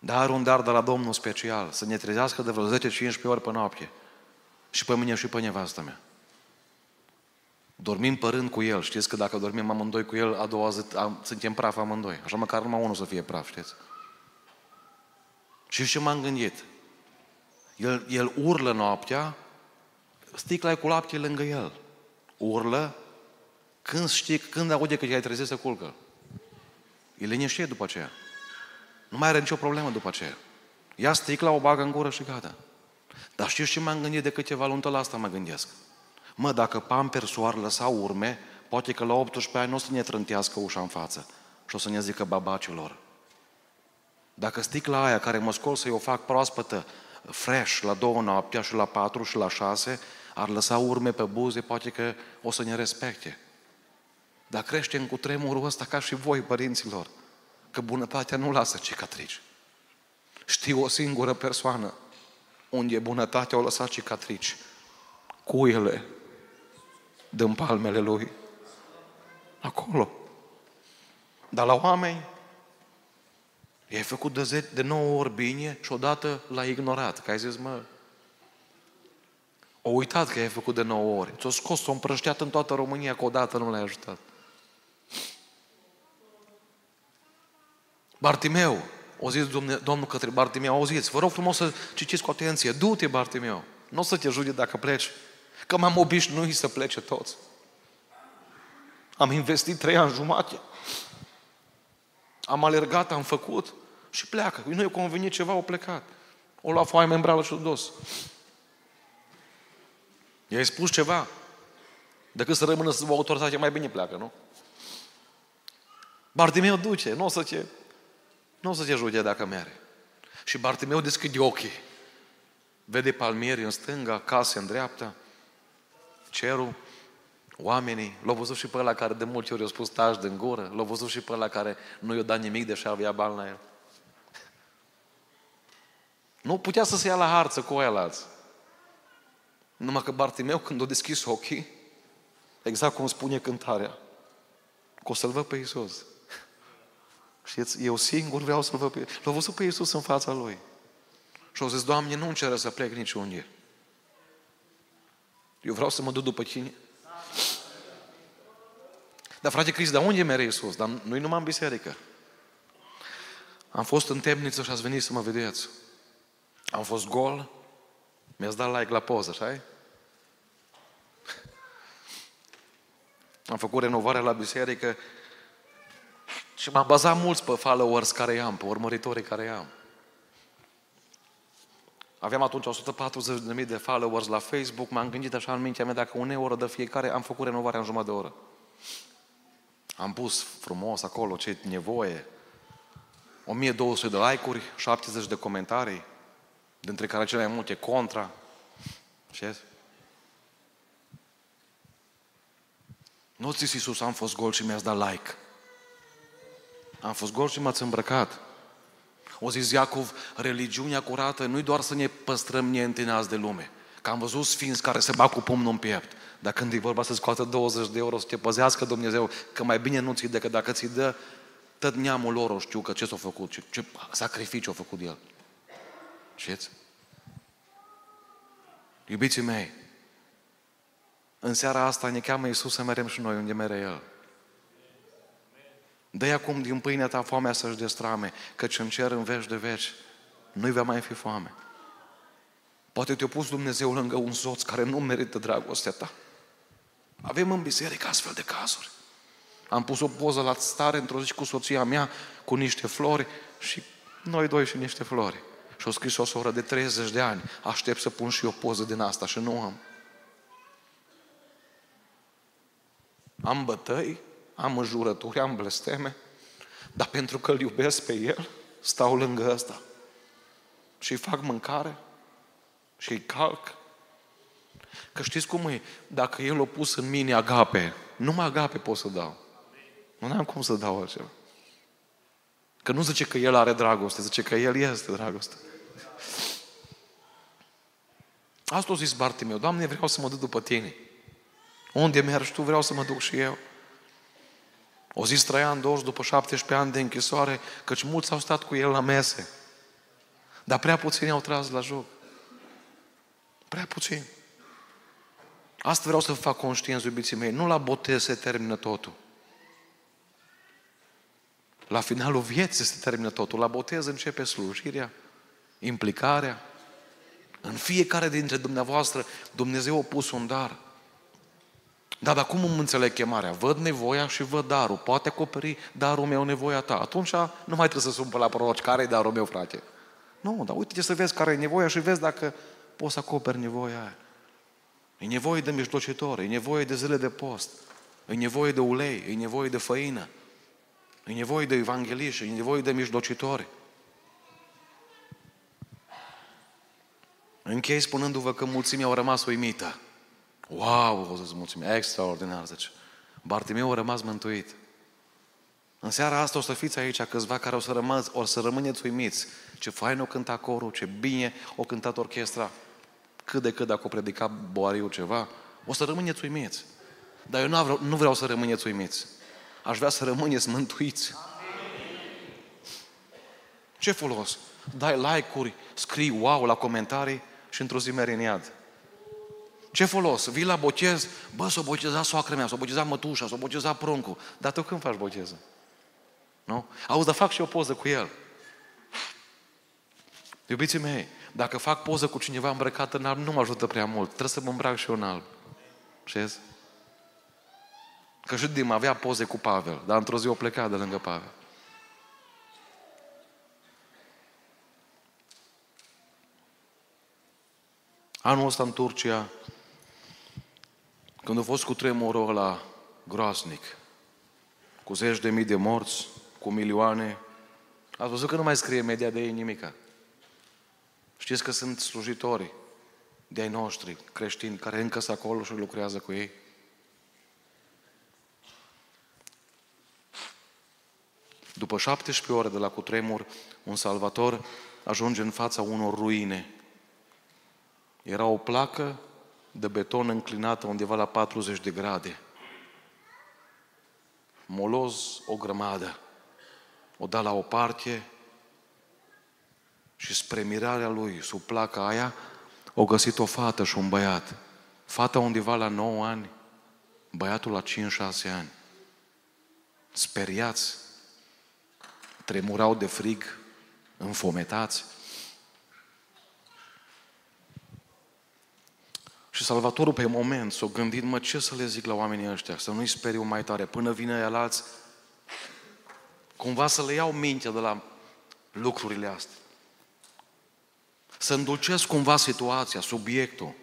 Dar are un dar de la Domnul special, să ne trezească de vreo 10-15 ori pe noapte. Și pe mine și pe nevastă mea. Dormim părând cu el. Știți că dacă dormim amândoi cu el, a doua zi am, suntem praf amândoi. Așa măcar numai unul să fie praf, știți? Și ce m-am gândit? El, el urlă noaptea, sticla cu lapte lângă el. Urlă, când știi, când aude că te-ai trezit să culcă. E liniște după aceea. Nu mai are nicio problemă după aceea. Ia sticla, o bagă în gură și gata. Dar știți ce m-am gândit de câteva luni la asta mă gândesc? Mă, dacă pampersul ar lăsa urme, poate că la 18 ani nu o să ne trântească ușa în față și o să ne zică babacilor. Dacă sticla aia care mă scol să-i o fac proaspătă, fresh, la două noaptea și la patru și la șase, ar lăsa urme pe buze, poate că o să ne respecte. Dar creștem cu tremurul ăsta ca și voi, părinților, că bunătatea nu lasă cicatrici. Știu o singură persoană unde bunătatea o lăsat cicatrici. Cuiele din palmele lui. Acolo. Dar la oameni, i-ai făcut de, ze- de 9 ori bine și odată l-a ignorat. Că ai zis, mă, o uitat că i-ai făcut de 9 ori. Ți-o scos, o împrășteat în toată România că odată nu l-ai ajutat. Bartimeu, o zis Domnul către Bartimeu, auziți, vă rog frumos să citiți cu atenție, du-te Bartimeu, nu o să te ajute dacă pleci, că m-am obișnuit să plece toți. Am investit trei ani jumate, am alergat, am făcut și pleacă. Nu i-a convenit ceva, au plecat. O lua foaie membrală și o dos. I-ai spus ceva. Decât să rămână să vă autoritate, mai bine pleacă, nu? Bartimeu duce, nu o să ce nu o să te ajute dacă mere. Și Bartimeu deschide ochii. Vede palmieri în stânga, case în dreapta, cerul, oamenii. L-au văzut și pe ăla care de multe ori i-a spus tași din gură. L-au văzut și pe ăla care nu i-a dat nimic, deși avea bani la el. Nu putea să se ia la harță cu alți. Numai că Bartimeu, când a deschis ochii, exact cum spune cântarea, că o să-L văd pe Iisus. Știți, eu singur vreau să-L văd pe L-a văzut pe Iisus în fața Lui. Și au zis, Doamne, nu înceră să plec niciunde. Eu vreau să mă duc după Tine. Dar frate Cristi, dar unde mere Iisus? Dar nu-i numai în biserică. Am fost în temniță și ați venit să mă vedeți. Am fost gol, mi-ați dat like la poză, așa Am făcut renovarea la biserică și m-am bazat mulți pe followers care am, pe urmăritorii care am. Aveam atunci 140.000 de followers la Facebook, m-am gândit așa în mintea mea, dacă un euro de fiecare, am făcut renovarea în jumătate de oră. Am pus frumos acolo ce nevoie, 1200 de like-uri, 70 de comentarii, dintre care cele mai multe contra. Știți? Nu ți Iisus, am fost gol și mi-ați dat like. Am fost gol și m-ați îmbrăcat. O zis Iacov, religiunea curată nu-i doar să ne păstrăm neîntinați de lume. Că am văzut sfinți care se bat cu pumnul în piept. Dar când e vorba să scoată 20 de euro, să te păzească Dumnezeu, că mai bine nu ți decât dacă ți dă tot neamul lor o știu că ce s-a făcut, ce, ce sacrificiu a făcut el. Știți? Iubiții mei, în seara asta ne cheamă Iisus să merem și noi unde mere El. Dă acum din pâinea ta foamea să-și destrame, căci în cer în veci de veci nu-i va mai fi foame. Poate te-a pus Dumnezeu lângă un soț care nu merită dragostea ta. Avem în biserică astfel de cazuri. Am pus o poză la stare într-o zi cu soția mea, cu niște flori și noi doi și niște flori. Și au scris o soră de 30 de ani. Aștept să pun și eu poză din asta și nu am. Am bătăi, am înjurături, am blesteme, dar pentru că îl iubesc pe el, stau lângă ăsta. Și îi fac mâncare și îi calc. Că știți cum e? Dacă el a pus în mine agape, numai agape pot să dau. Nu am cum să dau altceva. Că nu zice că el are dragoste, zice că el este dragoste. Asta o zis meu, Doamne, vreau să mă duc după Tine. Unde mergi Tu, vreau să mă duc și eu. O zis Traian Dorj după 17 ani de închisoare, căci mulți au stat cu el la mese. Dar prea puțini au tras la joc. Prea puțini. Asta vreau să fac conștienți, iubiții mei. Nu la botez se termină totul. La finalul vieții se termină totul. La botez începe slujirea, implicarea. În fiecare dintre dumneavoastră, Dumnezeu a pus un dar. Da, dar cum îmi înțeleg chemarea? Văd nevoia și văd darul. Poate acoperi darul meu nevoia ta. Atunci nu mai trebuie să sun pe la proroci. Care e darul meu, frate? Nu, dar uite să vezi care e nevoia și vezi dacă poți să acoperi nevoia aia. E nevoie de mijlocitor, e nevoie de zile de post, e nevoie de ulei, e nevoie de făină, e nevoie de evangeliști, e nevoie de mijlocitori. Închei spunându-vă că mulțimea au rămas uimită. Wow, o să mulțumim, extraordinar, zice. Bartimeu a rămas mântuit. În seara asta o să fiți aici câțiva care o să, rămâți, o să rămâneți uimiți. Ce fain o cânta corul, ce bine o cântat orchestra. Cât de cât dacă o predica Boariu ceva, o să rămâneți uimiți. Dar eu nu vreau, nu vreau să rămâneți uimiți. Aș vrea să rămâneți mântuiți. Ce folos? Dai like-uri, scrii wow la comentarii și într-o zi mergi în iad. Ce folos? Vii la botez, bă, s-o boteza soacră mea, s-o boteza mătușa, s-o boteza pruncul. Dar tu când faci boteză? Nu? Auzi, dar fac și o poză cu el. Iubiții mei, dacă fac poză cu cineva îmbrăcat în alb, nu mă ajută prea mult. Trebuie să mă îmbrac și eu în alb. Știți? Că și Dim avea poze cu Pavel, dar într-o zi o pleca de lângă Pavel. Anul ăsta în Turcia, când a fost cu tremurul ăla groasnic, cu zeci de mii de morți, cu milioane, ați văzut că nu mai scrie media de ei nimica. Știți că sunt slujitori de ai noștri creștini care încă sunt acolo și lucrează cu ei? După 17 ore de la cutremur, un salvator ajunge în fața unor ruine. Era o placă de beton înclinată undeva la 40 de grade. Moloz o grămadă. O da la o parte și spre mirarea lui, sub placa aia, o găsit o fată și un băiat. Fata undeva la 9 ani, băiatul la 5-6 ani. Speriați, tremurau de frig, înfometați. Și Salvatorul pe moment s-a gândit, mă, ce să le zic la oamenii ăștia, să nu-i speriu mai tare, până vine el alți, cumva să le iau mintea de la lucrurile astea. Să îndulcesc cumva situația, subiectul.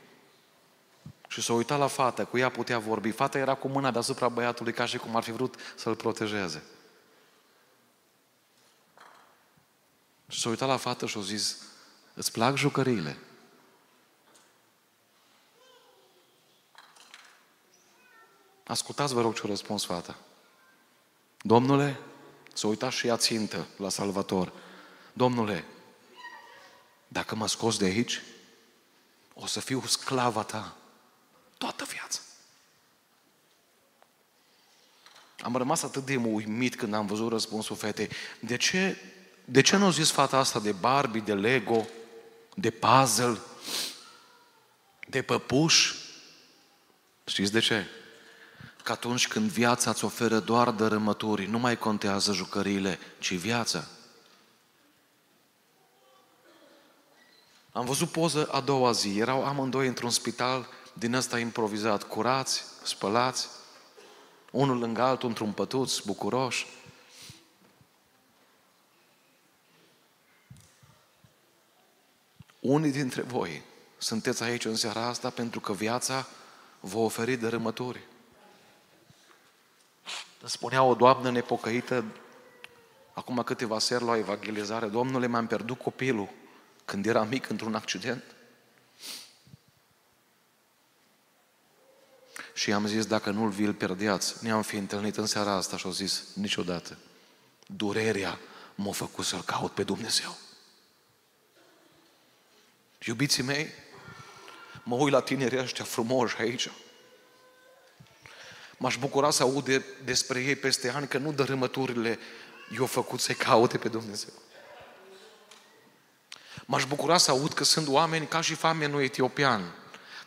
Și s-a uitat la fată, cu ea putea vorbi. Fata era cu mâna deasupra băiatului ca și cum ar fi vrut să-l protejeze. Și s-a uitat la fată și a zis, îți plac jucăriile? Ascultați, vă rog, ce-a răspuns fata. Domnule, s-a uitat și ea țintă la Salvator. Domnule, dacă mă scos de aici, o să fiu sclava ta toată viața. Am rămas atât de uimit când am văzut răspunsul fetei. De ce, de ce nu a zis fata asta de Barbie, de Lego, de puzzle, de păpuș? Știți de ce? Că atunci când viața îți oferă doar dărâmături, nu mai contează jucăriile, ci viața. Am văzut poză a doua zi. Erau amândoi într-un spital din ăsta improvizat, curați, spălați, unul lângă altul într-un pătuț, bucuroși. Unii dintre voi sunteți aici în seara asta pentru că viața vă oferi dărâmături. Spunea o doamnă nepocăită acum câteva seri la evangelizare, Domnule, mi-am pierdut copilul când era mic într-un accident. Și am zis, dacă nu-l vi-l pierdeați, ne-am fi întâlnit în seara asta și au zis, niciodată. Durerea m-a făcut să-L caut pe Dumnezeu. Iubiții mei, mă uit la tinerii ăștia frumoși aici. M-aș bucura să aud de, despre ei peste ani că nu dărâmăturile i-au făcut să-i caute pe Dumnezeu. M-aș bucura să aud că sunt oameni ca și famenul etiopian,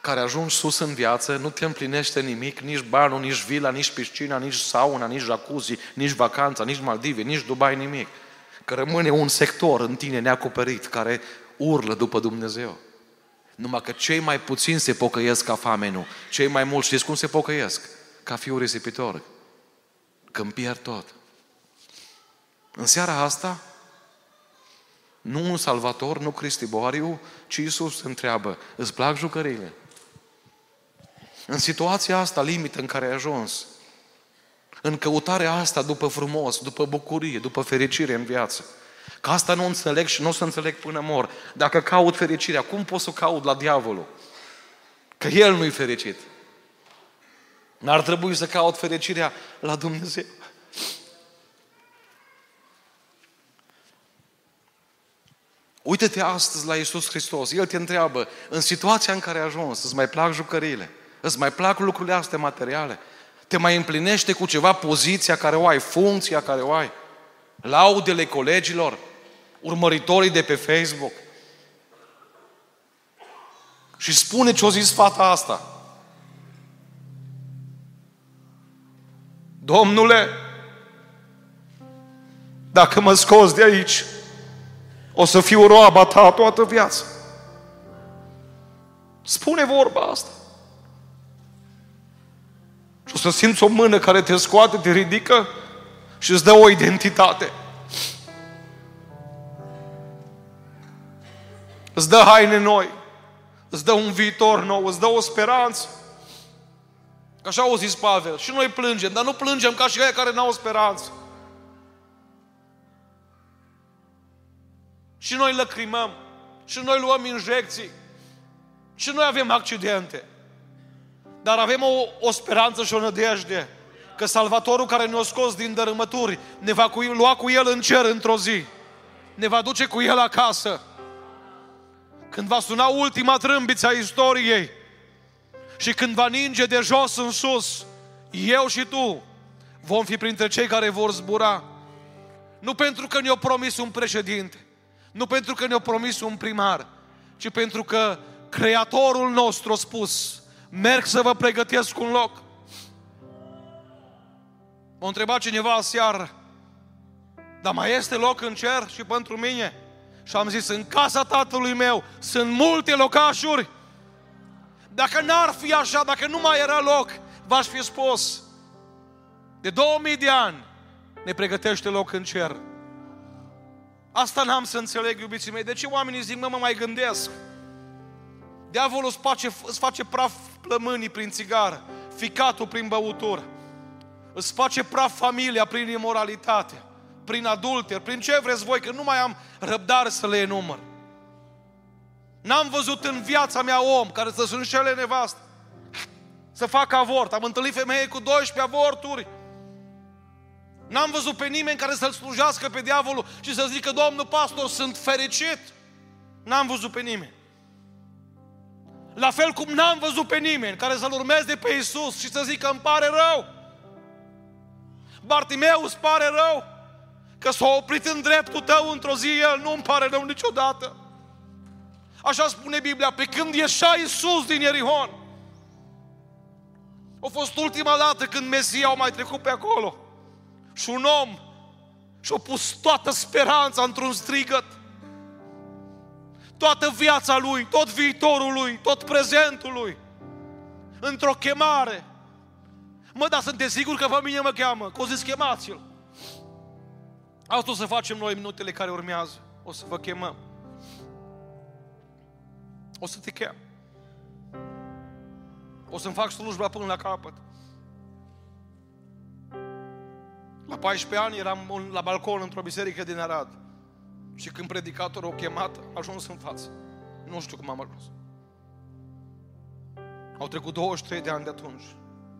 care ajung sus în viață, nu te împlinește nimic, nici banul, nici vila, nici piscina, nici sauna, nici jacuzzi, nici vacanța, nici Maldive, nici Dubai, nimic. Că rămâne un sector în tine neacoperit care urlă după Dumnezeu. Numai că cei mai puțini se pocăiesc ca famenul, cei mai mulți știți cum se pocăiesc? Ca fiul risipitor. Când pierd tot. În seara asta Nu un salvator, nu Cristi Boariu, ci Iisus întreabă, îți plac jucăriile? În situația asta limită în care ai ajuns, în căutarea asta după frumos, după bucurie, după fericire în viață, că asta nu înțeleg și nu o să înțeleg până mor. Dacă caut fericirea, cum pot să o caut la diavolul? Că el nu-i fericit. N-ar trebui să caut fericirea la Dumnezeu. Uită-te astăzi la Iisus Hristos. El te întreabă, în situația în care ai ajuns, îți mai plac jucăriile? Îți mai plac lucrurile astea materiale? Te mai împlinește cu ceva poziția care o ai, funcția care o ai? Laudele colegilor? Urmăritorii de pe Facebook? Și spune ce-o zis fata asta. Domnule, dacă mă scoți de aici, o să fiu roaba ta toată viața. Spune vorba asta. Și o să simți o mână care te scoate, te ridică și îți dă o identitate. Îți dă haine noi, îți dă un viitor nou, îți dă o speranță. Că așa au zis Pavel. Și noi plângem, dar nu plângem ca și aia care n-au speranță. Și noi lăcrimăm. Și noi luăm injecții. Și noi avem accidente. Dar avem o, o speranță și o nădejde că Salvatorul care ne-a scos din dărâmături ne va cu, lua cu El în cer într-o zi. Ne va duce cu El acasă. Când va suna ultima trâmbiță a istoriei și când va ninge de jos în sus, eu și tu vom fi printre cei care vor zbura. Nu pentru că ne-a promis un președinte, nu pentru că ne-a promis un primar, ci pentru că Creatorul nostru a spus, merg să vă pregătesc un loc. M-a întrebat cineva seară, dar mai este loc în cer și pentru mine? Și am zis, în casa tatălui meu sunt multe locașuri. Dacă n-ar fi așa, dacă nu mai era loc, v-aș fi spus, de 2000 de ani ne pregătește loc în cer. Asta n-am să înțeleg, iubiții mei. De ce oamenii zic, mă, mă mai gândesc? Diavolul îți face, îți face praf plămânii prin țigară, ficatul prin băutură. Îți face praf familia prin imoralitate, prin adulter, prin ce vreți voi, că nu mai am răbdare să le enumăr. N-am văzut în viața mea om care să-și înșele nevastă, să facă avort. Am întâlnit femeie cu 12 avorturi. N-am văzut pe nimeni care să-l slujească pe diavolul și să zică, Domnul pastor, sunt fericit. N-am văzut pe nimeni. La fel cum n-am văzut pe nimeni care să-L urmeze pe Isus și să zică, îmi pare rău. Bartimeu, îți pare rău că s-a oprit în dreptul tău într-o zi, el nu îmi pare rău niciodată. Așa spune Biblia, pe când ieșea Iisus din Ierihon. A fost ultima dată când Mesia au mai trecut pe acolo. Și un om și-a pus toată speranța într-un strigăt. Toată viața lui, tot viitorul lui, tot prezentul lui. Într-o chemare. Mă, dar sunteți sigur că pe mine mă cheamă? Că o zis chemați-l. Asta o să facem noi minutele care urmează. O să vă chemăm. O să te chem. O să-mi fac slujba până la capăt. La 14 ani eram la balcon într-o biserică din Arad. Și când predicatorul a chemat, a ajuns în față. Nu știu cum am ajuns. Au trecut 23 de ani de atunci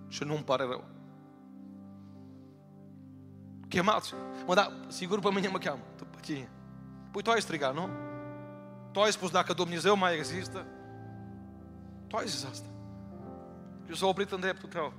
și nu-mi pare rău. Chemați. Mă, da, sigur pe mine mă cheamă. După cine? Păi tu ai strigat, nu? Tu ai spus dacă Dumnezeu mai există? Tu ai zis asta. Și s-a oprit în dreptul tău.